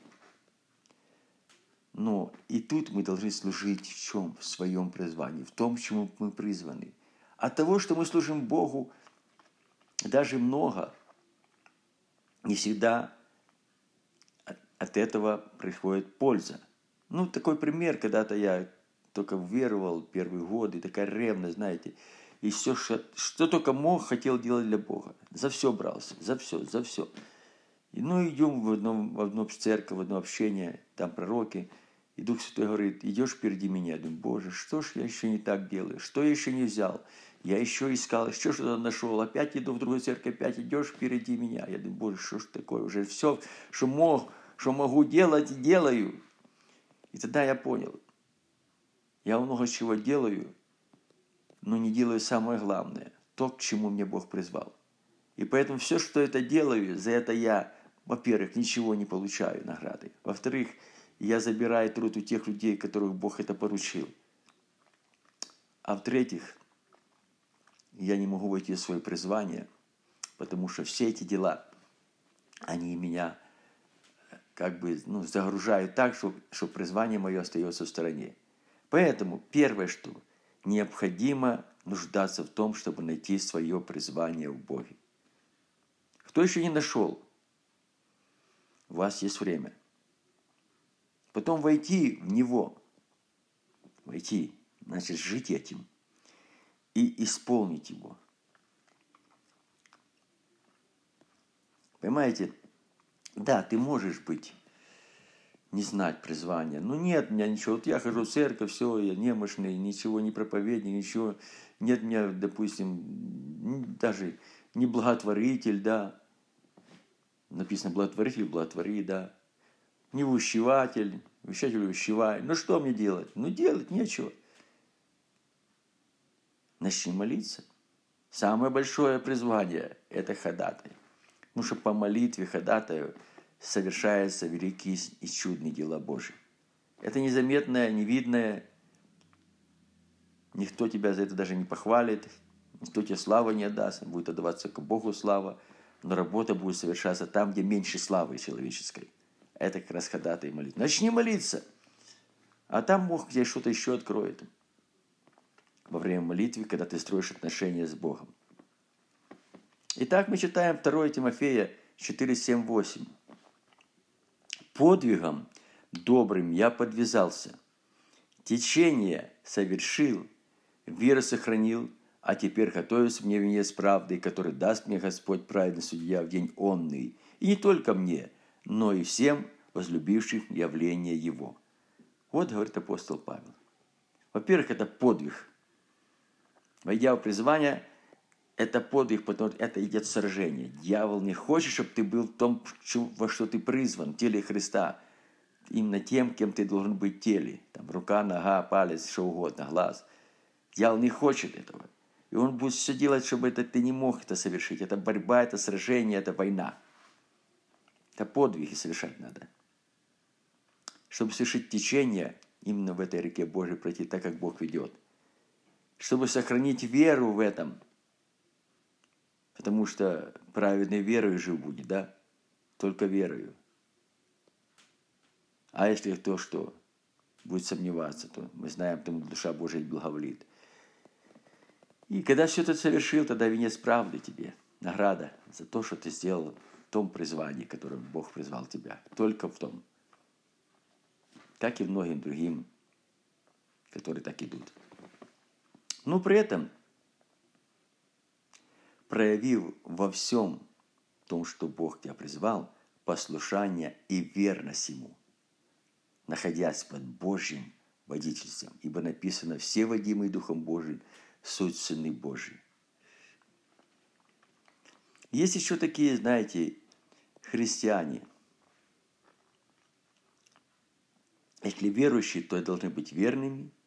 Speaker 1: Но и тут мы должны служить в чем? В своем призвании, в том, чему мы призваны. От того, что мы служим Богу, даже много, не всегда от этого приходит польза. Ну, такой пример, когда-то я только веровал первые годы, такая ревность, знаете, и все, что, что только мог, хотел делать для Бога. За все брался, за все, за все. И, ну, идем в одну, в одну церковь, в одно общение, там пророки, и Дух Святой говорит, идешь впереди меня. Я думаю, Боже, что ж я еще не так делаю? Что я еще не взял? Я еще искал, еще что-то нашел. Опять иду в другую церковь, опять идешь впереди меня. Я думаю, Боже, что ж такое? Уже все, что мог, что могу делать, делаю. И тогда я понял, я много чего делаю, но не делаю самое главное, то, к чему мне Бог призвал. И поэтому все, что это делаю, за это я, во-первых, ничего не получаю награды. Во-вторых, я забираю труд у тех людей, которых Бог это поручил. А в-третьих, я не могу войти в свое призвание, потому что все эти дела, они меня как бы ну, загружают так, что, что призвание мое остается в стороне. Поэтому первое, что необходимо нуждаться в том, чтобы найти свое призвание в Боге. Кто еще не нашел, у вас есть время. Потом войти в Него, войти, значит жить этим и исполнить его. Понимаете? Да, ты можешь быть, не знать призвания. Но нет у меня ничего. Вот я хожу в церковь, все, я немощный, ничего не проповедник, ничего. Нет у меня, допустим, даже не благотворитель, да. Написано благотворитель, благотвори, да. Не ущеватель, вещатель ущевай. Ну что мне делать? Ну делать нечего начни молиться. Самое большое призвание – это ходатай. Потому что по молитве ходатаю совершаются великие и чудные дела Божьи. Это незаметное, невидное. Никто тебя за это даже не похвалит, никто тебе славы не отдаст, будет отдаваться к Богу слава, но работа будет совершаться там, где меньше славы человеческой. Это как раз ходатай молитва. Начни молиться, а там Бог тебе что-то еще откроет во время молитвы, когда ты строишь отношения с Богом. Итак, мы читаем 2 Тимофея 4, 7, 8. «Подвигом добрым я подвязался, течение совершил, веру сохранил, а теперь готовится мне венец правды, который даст мне Господь праведный судья в день онный, и не только мне, но и всем возлюбивших явление Его». Вот говорит апостол Павел. Во-первых, это подвиг – Войдя в призвание, это подвиг, потому что это идет сражение. Дьявол не хочет, чтобы ты был в том, во что ты призван, в теле Христа. Именно тем, кем ты должен быть в теле. Там рука, нога, палец, что угодно, глаз. Дьявол не хочет этого. И он будет все делать, чтобы это ты не мог это совершить. Это борьба, это сражение, это война. Это подвиги совершать надо. Чтобы совершить течение, именно в этой реке Божьей пройти так, как Бог ведет чтобы сохранить веру в этом. Потому что праведной верой жив будет, да? Только верою. А если кто что будет сомневаться, то мы знаем, тому душа Божия благоволит. И когда все это совершил, тогда венец правды тебе, награда за то, что ты сделал в том призвании, которым Бог призвал тебя. Только в том. Как и многим другим, которые так идут. Но при этом, проявив во всем том, что Бог тебя призвал, послушание и верность Ему, находясь под Божьим водительством, ибо написано «все водимые Духом Божиим, суть Сыны Божьи». Есть еще такие, знаете, христиане. Если верующие, то должны быть верными –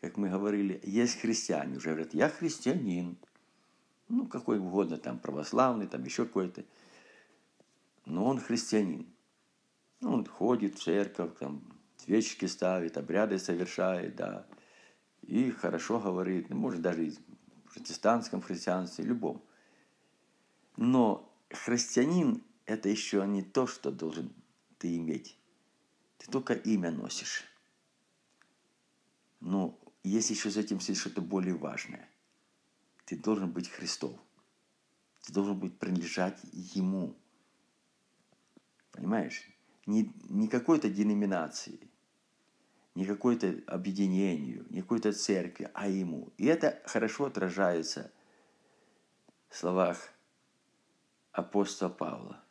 Speaker 1: как мы говорили, есть христиане, уже говорят, я христианин. Ну, какой угодно, там, православный, там, еще какой-то. Но он христианин. Ну, он ходит в церковь, там, свечки ставит, обряды совершает, да. И хорошо говорит, ну, может, даже в протестантском христианстве, любом. Но христианин – это еще не то, что должен ты иметь. Ты только имя носишь. Но есть еще за этим что-то более важное. Ты должен быть Христом. Ты должен быть принадлежать Ему. Понимаешь? Не, не какой-то деноминации, не какой-то объединению, не какой-то церкви, а Ему. И это хорошо отражается в словах апостола Павла.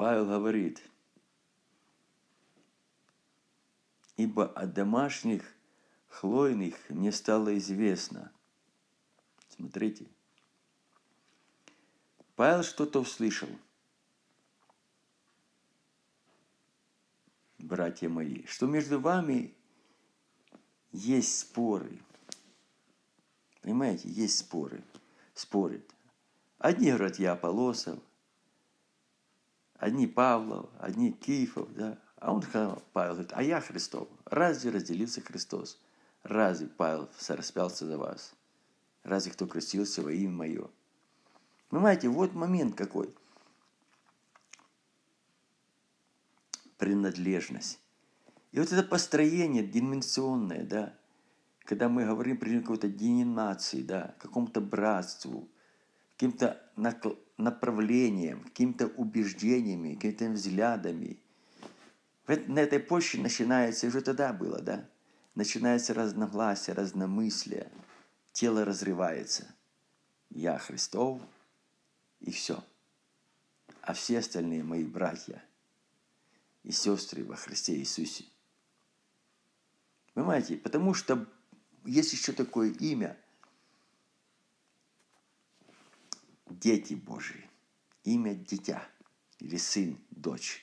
Speaker 1: Павел говорит, ибо от домашних хлойных мне стало известно. Смотрите, Павел что-то услышал. Братья мои, что между вами есть споры. Понимаете, есть споры. Спорят. Одни говорят, я Полосов, одни Павлов, одни Киефов, да. А он Павел говорит, а я Христов. Разве разделился Христос? Разве Павел распялся за вас? Разве кто крестился во имя мое? Понимаете, вот момент какой. Принадлежность. И вот это построение деноминационное, да, когда мы говорим при какой-то деноминации, да, какому-то братству, каким-то направлением, какими-то убеждениями, какими-то взглядами. На этой почве начинается, уже тогда было, да, начинается разногласие, разномыслие, тело разрывается. Я Христов, и все. А все остальные мои братья и сестры во Христе Иисусе. Понимаете? Потому что есть еще такое имя дети Божьи. Имя дитя или сын, дочь.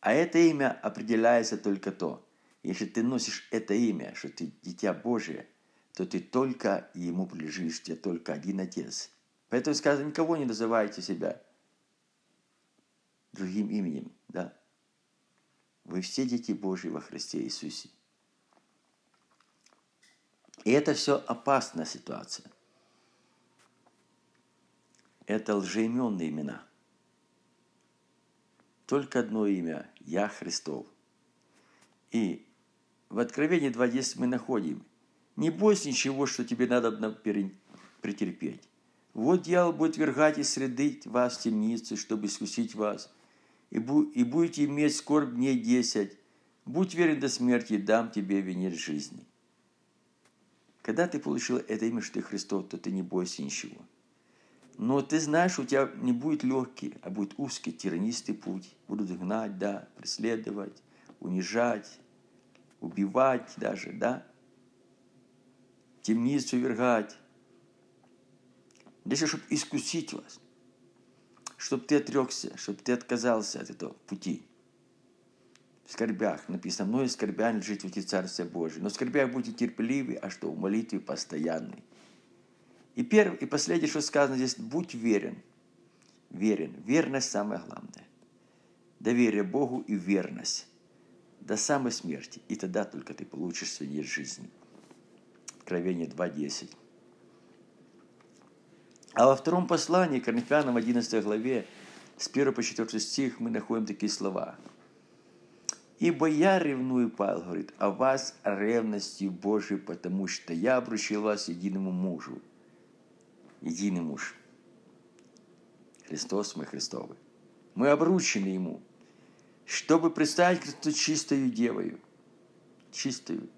Speaker 1: А это имя определяется только то, если ты носишь это имя, что ты дитя Божие, то ты только ему принадлежишь, тебе только один отец – Поэтому сказано, никого не называйте себя другим именем. Да? Вы все дети Божьи во Христе Иисусе. И это все опасная ситуация. Это лжеименные имена. Только одно имя – Я Христов. И в Откровении 2.10 мы находим – не бойся ничего, что тебе надо претерпеть. Вот дьявол будет вергать из среды вас в темницы, чтобы искусить вас, и, бу и будете иметь скорбь дней десять. Будь верен до смерти, и дам тебе венец жизни. Когда ты получил это имя, что ты Христос, то ты не бойся ничего. Но ты знаешь, у тебя не будет легкий, а будет узкий, тиранистый путь. Будут гнать, да, преследовать, унижать, убивать даже, да. Темницу вергать, Лишь чтобы искусить вас, чтобы ты отрекся, чтобы ты отказался от этого пути. В скорбях написано, мною скорбя жить в Царстве Божие. Но в скорбях будьте терпеливы, а что в молитве постоянный. И первое, и последнее, что сказано здесь, будь верен. Верен. Верность самое главное. Доверие Богу и верность до самой смерти. И тогда только ты получишь свою жизнь. Откровение 2.10. А во втором послании, Коринфянам 11 главе, с 1 по 4 стих мы находим такие слова. «Ибо я ревную, Павел говорит, о вас ревностью Божией, потому что я обручил вас единому мужу». Единый муж. Христос мы Христовы. Мы обручены Ему, чтобы представить Христу чистою девою, чистую,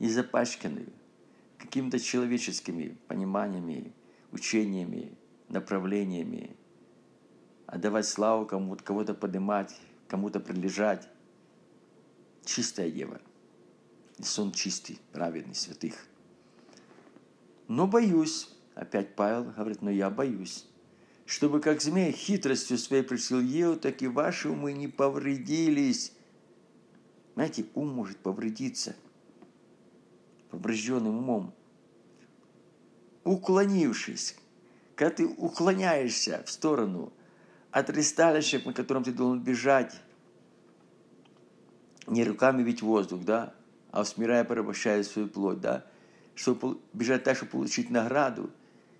Speaker 1: не запачканную, какими-то человеческими пониманиями, учениями, направлениями, отдавать славу кому-то, кого-то поднимать, кому-то принадлежать. Чистая дева. И сон чистый, праведный, святых. Но боюсь, опять Павел говорит, но я боюсь, чтобы как змея хитростью своей пришел Еву, так и ваши умы не повредились. Знаете, ум может повредиться поврежденным умом уклонившись, когда ты уклоняешься в сторону от ресталища, на котором ты должен бежать, не руками ведь воздух, да, а смирая порабощая свою плоть, да, чтобы бежать так, чтобы получить награду.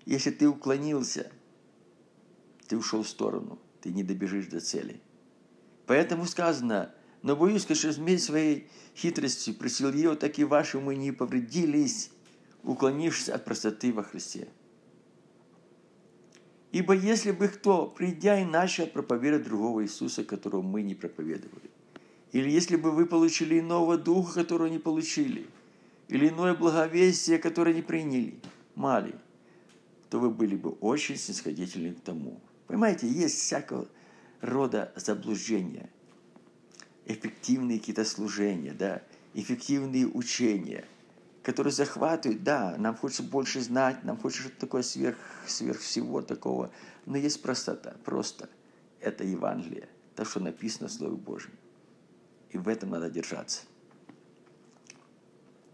Speaker 1: Если ты уклонился, ты ушел в сторону, ты не добежишь до цели. Поэтому сказано, но боюсь, что змей своей хитростью просил ее, так и ваши мы не повредились, уклонившись от простоты во Христе. Ибо если бы кто, придя и начал проповедовать другого Иисуса, которого мы не проповедовали, или если бы вы получили иного духа, которого не получили, или иное благовестие, которое не приняли, мали, то вы были бы очень снисходительны к тому. Понимаете, есть всякого рода заблуждения, эффективные какие-то служения, да, эффективные учения – которые захватывают, да, нам хочется больше знать, нам хочется что-то такое сверх, сверх всего такого, но есть простота, просто это Евангелие, то, что написано в Слове Божьем. И в этом надо держаться.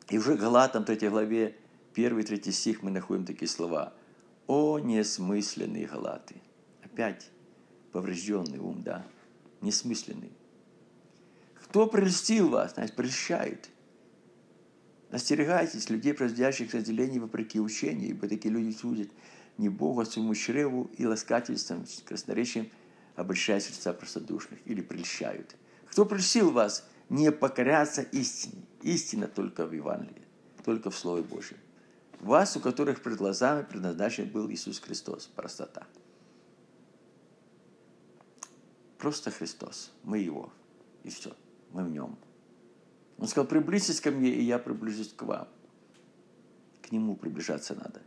Speaker 1: И уже Галатам 3 главе 1-3 стих мы находим такие слова. «О, несмысленные Галаты!» Опять поврежденный ум, да, несмысленный. Кто прельстил вас? Значит, прельщает – Остерегайтесь людей, производящих разделение вопреки учению, ибо такие люди судят не Богу, а своему чреву и ласкательством, красноречием обольщая сердца простодушных или прельщают. Кто просил вас не покоряться истине? Истина только в Евангелии, только в Слове Божьем. Вас, у которых пред глазами предназначен был Иисус Христос. Простота. Просто Христос. Мы Его. И все. Мы в Нем. Он сказал, приблизьтесь ко мне, и я приближусь к вам. К нему приближаться надо.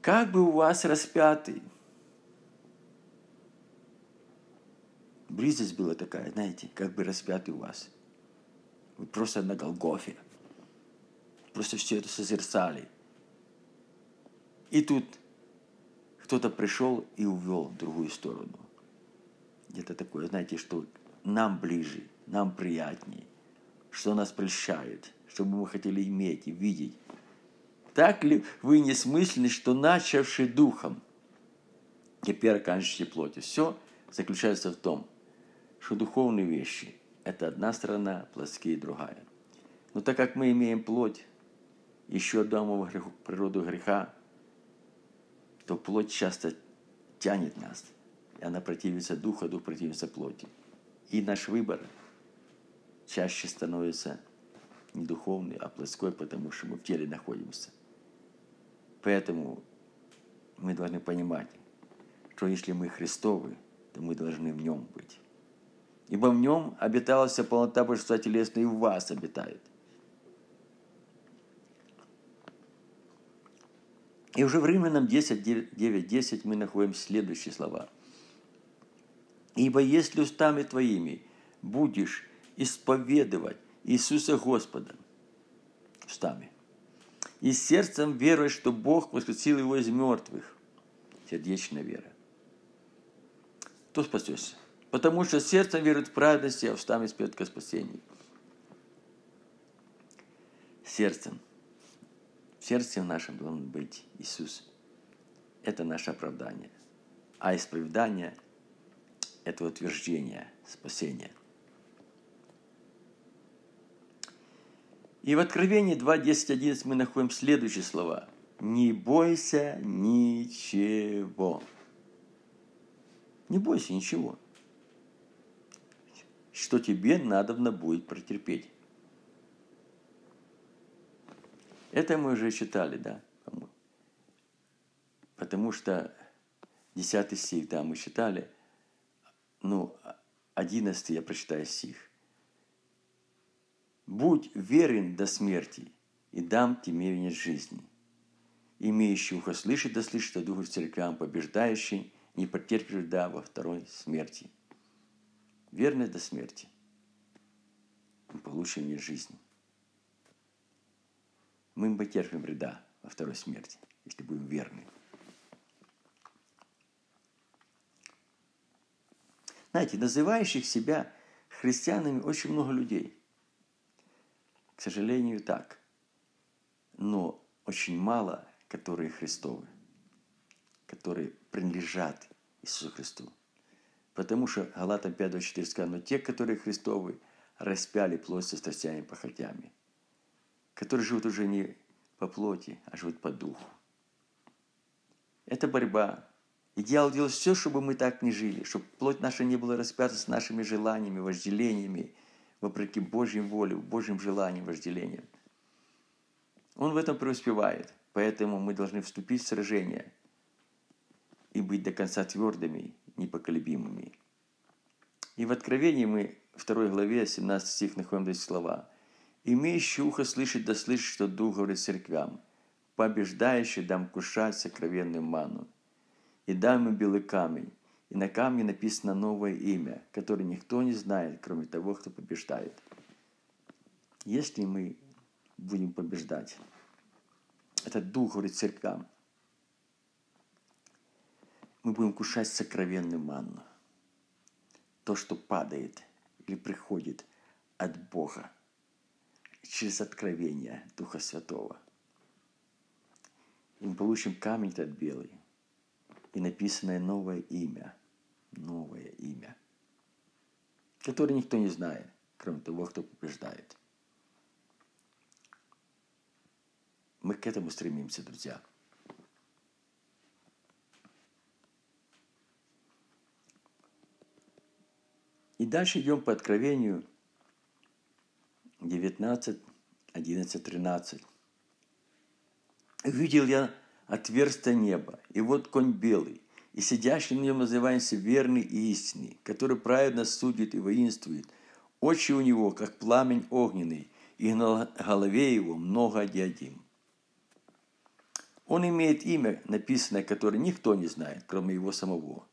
Speaker 1: Как бы у вас распятый. Близость была такая, знаете, как бы распятый у вас. Вы просто на Голгофе. Просто все это созерцали. И тут кто-то пришел и увел в другую сторону. Где-то такое, знаете, что нам ближе – нам приятнее, что нас прельщает, что мы хотели иметь и видеть. Так ли вы несмысленны, что начавший духом, теперь оканчиваете плотью? Все заключается в том, что духовные вещи – это одна сторона, плотские – другая. Но так как мы имеем плоть, еще Адамову природу греха, то плоть часто тянет нас, и она противится духу, а дух противится плоти. И наш выбор – чаще становится не духовный, а плоской, потому что мы в теле находимся. Поэтому мы должны понимать, что если мы Христовы, то мы должны в нем быть. Ибо в нем обитала вся полнота божества телесной, и в вас обитает. И уже в Римлянам 10, 9, 10 мы находим следующие слова. «Ибо если устами твоими будешь исповедовать Иисуса Господа устами. И сердцем веруешь, что Бог воскресил его из мертвых. Сердечная вера. То спасешься. Потому что сердцем верует в праведности, а устами спет о спасении. Сердцем. В сердце нашем должен быть Иисус. Это наше оправдание. А исповедание – это утверждение спасения. И в Откровении 2, 10, 11 мы находим следующие слова. «Не бойся ничего». Не бойся ничего. Что тебе надобно будет протерпеть. Это мы уже читали, да? Потому что 10 стих, да, мы читали. Ну, 11 я прочитаю стих. Будь верен до смерти, и дам тебе венец жизни. Имеющий ухо слышит, да слышит, а дух церквям побеждающий, не потерпит вреда во второй смерти. Верность до смерти. Мы получим венец жизни. Мы потерпим вреда во второй смерти, если будем верны. Знаете, называющих себя христианами очень много людей – к сожалению, так. Но очень мало, которые Христовы, которые принадлежат Иисусу Христу. Потому что Галатам 5.24 сказано, но те, которые Христовы, распяли плоть со страстями и похотями. Которые живут уже не по плоти, а живут по духу. Это борьба. И дьявол делает все, чтобы мы так не жили, чтобы плоть наша не была распята с нашими желаниями, вожделениями, вопреки Божьей воле, Божьим желаниям, вожделениям. Он в этом преуспевает. Поэтому мы должны вступить в сражение и быть до конца твердыми, непоколебимыми. И в Откровении мы, в 2 главе, 17 стих, находим эти слова. «Имеющий ухо слышать, да слышит, что Дух говорит церквям. Побеждающий дам кушать сокровенную ману. И дам им белый камень, и на камне написано новое имя, которое никто не знает, кроме того, кто побеждает. Если мы будем побеждать, этот дух говорит церквям, мы будем кушать сокровенную манну. То, что падает или приходит от Бога через откровение Духа Святого. И мы получим камень этот белый и написанное новое имя. Новое имя. Которое никто не знает, кроме того, кто побеждает. Мы к этому стремимся, друзья. И дальше идем по Откровению 19, 11, 13. «Видел я отверстие неба, и вот конь белый, и сидящий на нем называется верный и истинный, который праведно судит и воинствует. Очи у него, как пламень огненный, и на голове его много диадим. Он имеет имя, написанное, которое никто не знает, кроме его самого.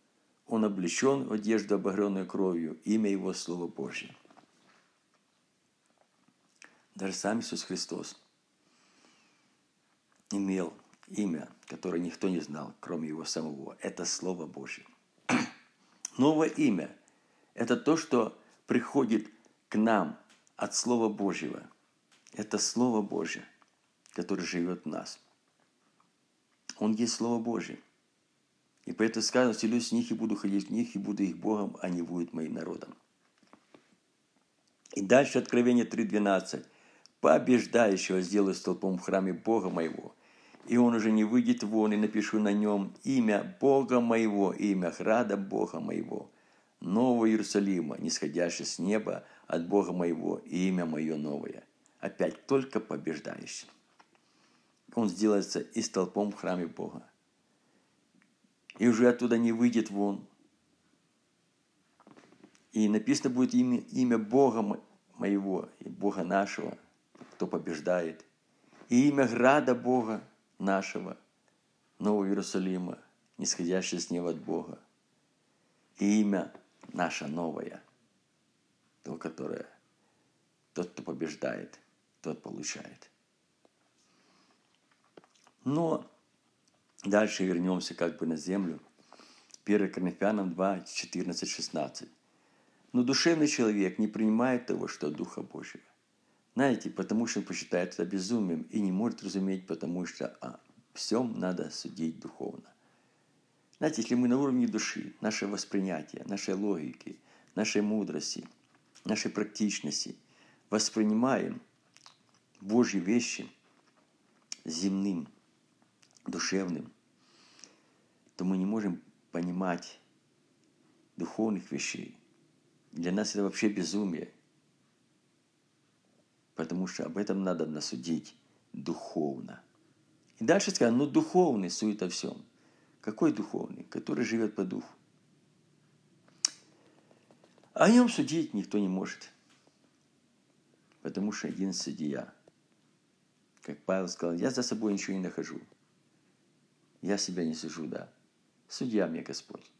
Speaker 1: Он облечен в одежду, обогренную кровью, имя его Слово Божье. Даже сам Иисус Христос имел имя, которое никто не знал, кроме его самого. Это Слово Божье. *clears throat* Новое имя – это то, что приходит к нам от Слова Божьего. Это Слово Божье, которое живет в нас – он есть Слово Божье. И поэтому сказано, селюсь в них и буду ходить в них, и буду их Богом, а они будут моим народом. И дальше Откровение 3.12. «Побеждающего сделаю столпом в храме Бога моего, и он уже не выйдет вон, и напишу на нем имя Бога моего, имя Храда Бога моего, Нового Иерусалима, нисходящего с неба от Бога моего, и имя мое новое». Опять только побеждающий он сделается и столпом в храме Бога. И уже оттуда не выйдет вон. И написано будет имя, имя Бога моего, и Бога нашего, кто побеждает. И имя града Бога нашего, Нового Иерусалима, нисходящее с неба от Бога. И имя наше новое, то, которое тот, кто побеждает, тот получает. Но дальше вернемся как бы на землю. 1 Коринфянам 2, 14, 16. Но душевный человек не принимает того, что Духа Божьего. Знаете, потому что посчитает это безумием и не может разуметь, потому что о всем надо судить духовно. Знаете, если мы на уровне души, наше воспринятие, нашей логики, нашей мудрости, нашей практичности воспринимаем Божьи вещи земным – душевным, то мы не можем понимать духовных вещей. Для нас это вообще безумие. Потому что об этом надо насудить духовно. И дальше сказано, ну духовный сует о всем. Какой духовный? Который живет по духу. О нем судить никто не может. Потому что один судья. Как Павел сказал, я за собой ничего не нахожу. Я себя не сижу, да. Судья мне Господь.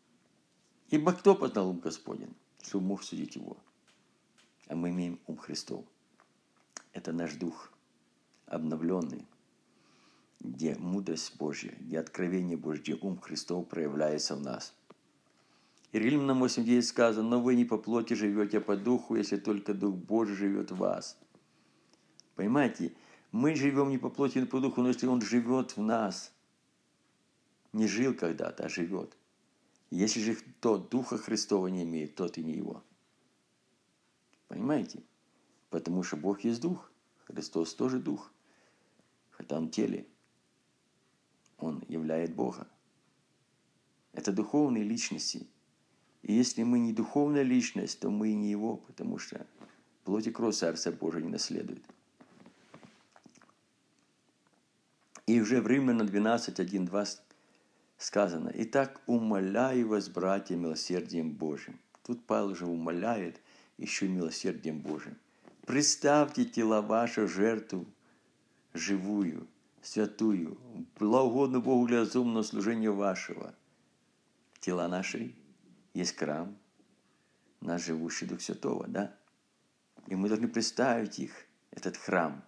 Speaker 1: Ибо кто познал ум Господень, что мог судить его? А мы имеем ум Христов. Это наш дух, обновленный, где мудрость Божья, где откровение Божье, где ум Христов проявляется в нас. И Римлянам 8.9 сказано, но вы не по плоти живете, а по духу, если только Дух Божий живет в вас. Понимаете, мы живем не по плоти, но по духу, но если Он живет в нас – не жил когда-то, а живет. Если же кто Духа Христова не имеет, тот и не его. Понимаете? Потому что Бог есть Дух, Христос тоже Дух. хотя он в теле, он являет Бога. Это духовные личности. И если мы не духовная личность, то мы и не его, потому что плоть и кровь Царства Божия не наследует. И уже в Римлянам 12, 1, 2 сказано, «Итак, умоляю вас, братья, милосердием Божьим». Тут Павел уже умоляет еще милосердием Божьим. Представьте тела ваши жертву живую, святую, благоугодную Богу для разумного служения вашего. Тела наши есть храм, наш живущий Дух Святого, да? И мы должны представить их, этот храм,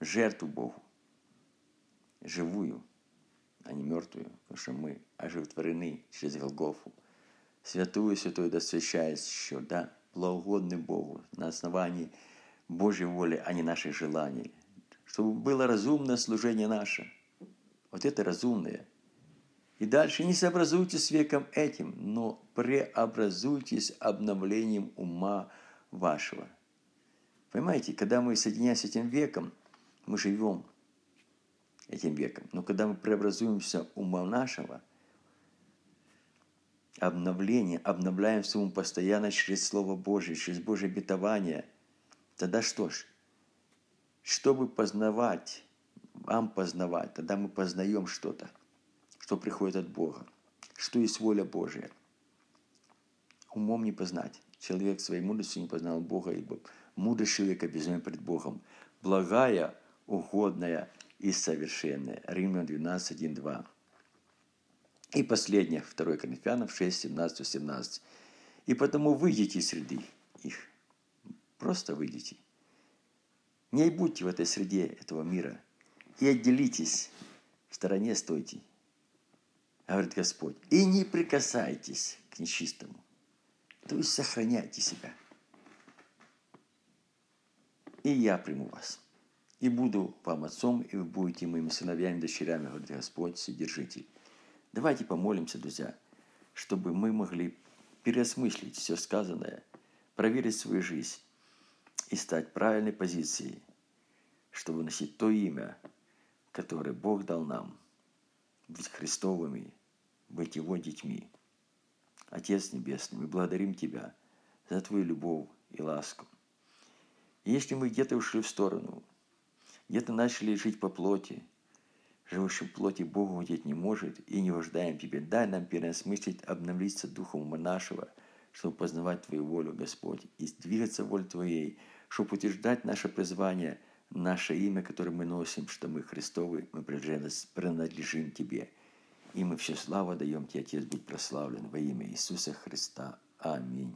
Speaker 1: жертву Богу, живую, а не мертвую, потому что мы оживотворены через Голгофу. Святую, святую да еще, да, благоугодный Богу на основании Божьей воли, а не наших желаний. Чтобы было разумное служение наше. Вот это разумное. И дальше не сообразуйтесь с веком этим, но преобразуйтесь обновлением ума вашего. Понимаете, когда мы соединяемся с этим веком, мы живем этим веком. Но когда мы преобразуемся ума нашего, обновление, обновляем своему постоянно через Слово Божие, через Божье обетование, тогда что ж, чтобы познавать, вам познавать, тогда мы познаем что-то, что приходит от Бога, что есть воля Божия. Умом не познать. Человек своей мудростью не познал Бога, ибо мудрость человека безумен пред Богом. Благая, угодная и совершенное. Римлян 12, 1, 2. И последнее, 2 Коринфянам 6, 17, 17. И потому выйдите из среды их. Просто выйдите. Не будьте в этой среде этого мира. И отделитесь, в стороне стойте. Говорит Господь. И не прикасайтесь к нечистому. То есть сохраняйте себя. И я приму вас и буду вам отцом, и вы будете моими сыновьями, дочерями, говорит Господь, Вседержитель. Давайте помолимся, друзья, чтобы мы могли переосмыслить все сказанное, проверить свою жизнь и стать правильной позицией, чтобы носить то имя, которое Бог дал нам, быть Христовыми, быть Его детьми. Отец Небесный, мы благодарим Тебя за Твою любовь и ласку. И если мы где-то ушли в сторону, где-то начали жить по плоти. Живущий в плоти Богу угодить не может и не вождаем Тебе. Дай нам переосмыслить, обновиться духом ума нашего, чтобы познавать Твою волю, Господь, и двигаться воль Твоей, чтобы утверждать наше призвание, наше имя, которое мы носим, что мы Христовы, мы принадлежим Тебе. И мы все славу даем Тебе, Отец, будь прославлен во имя Иисуса Христа. Аминь.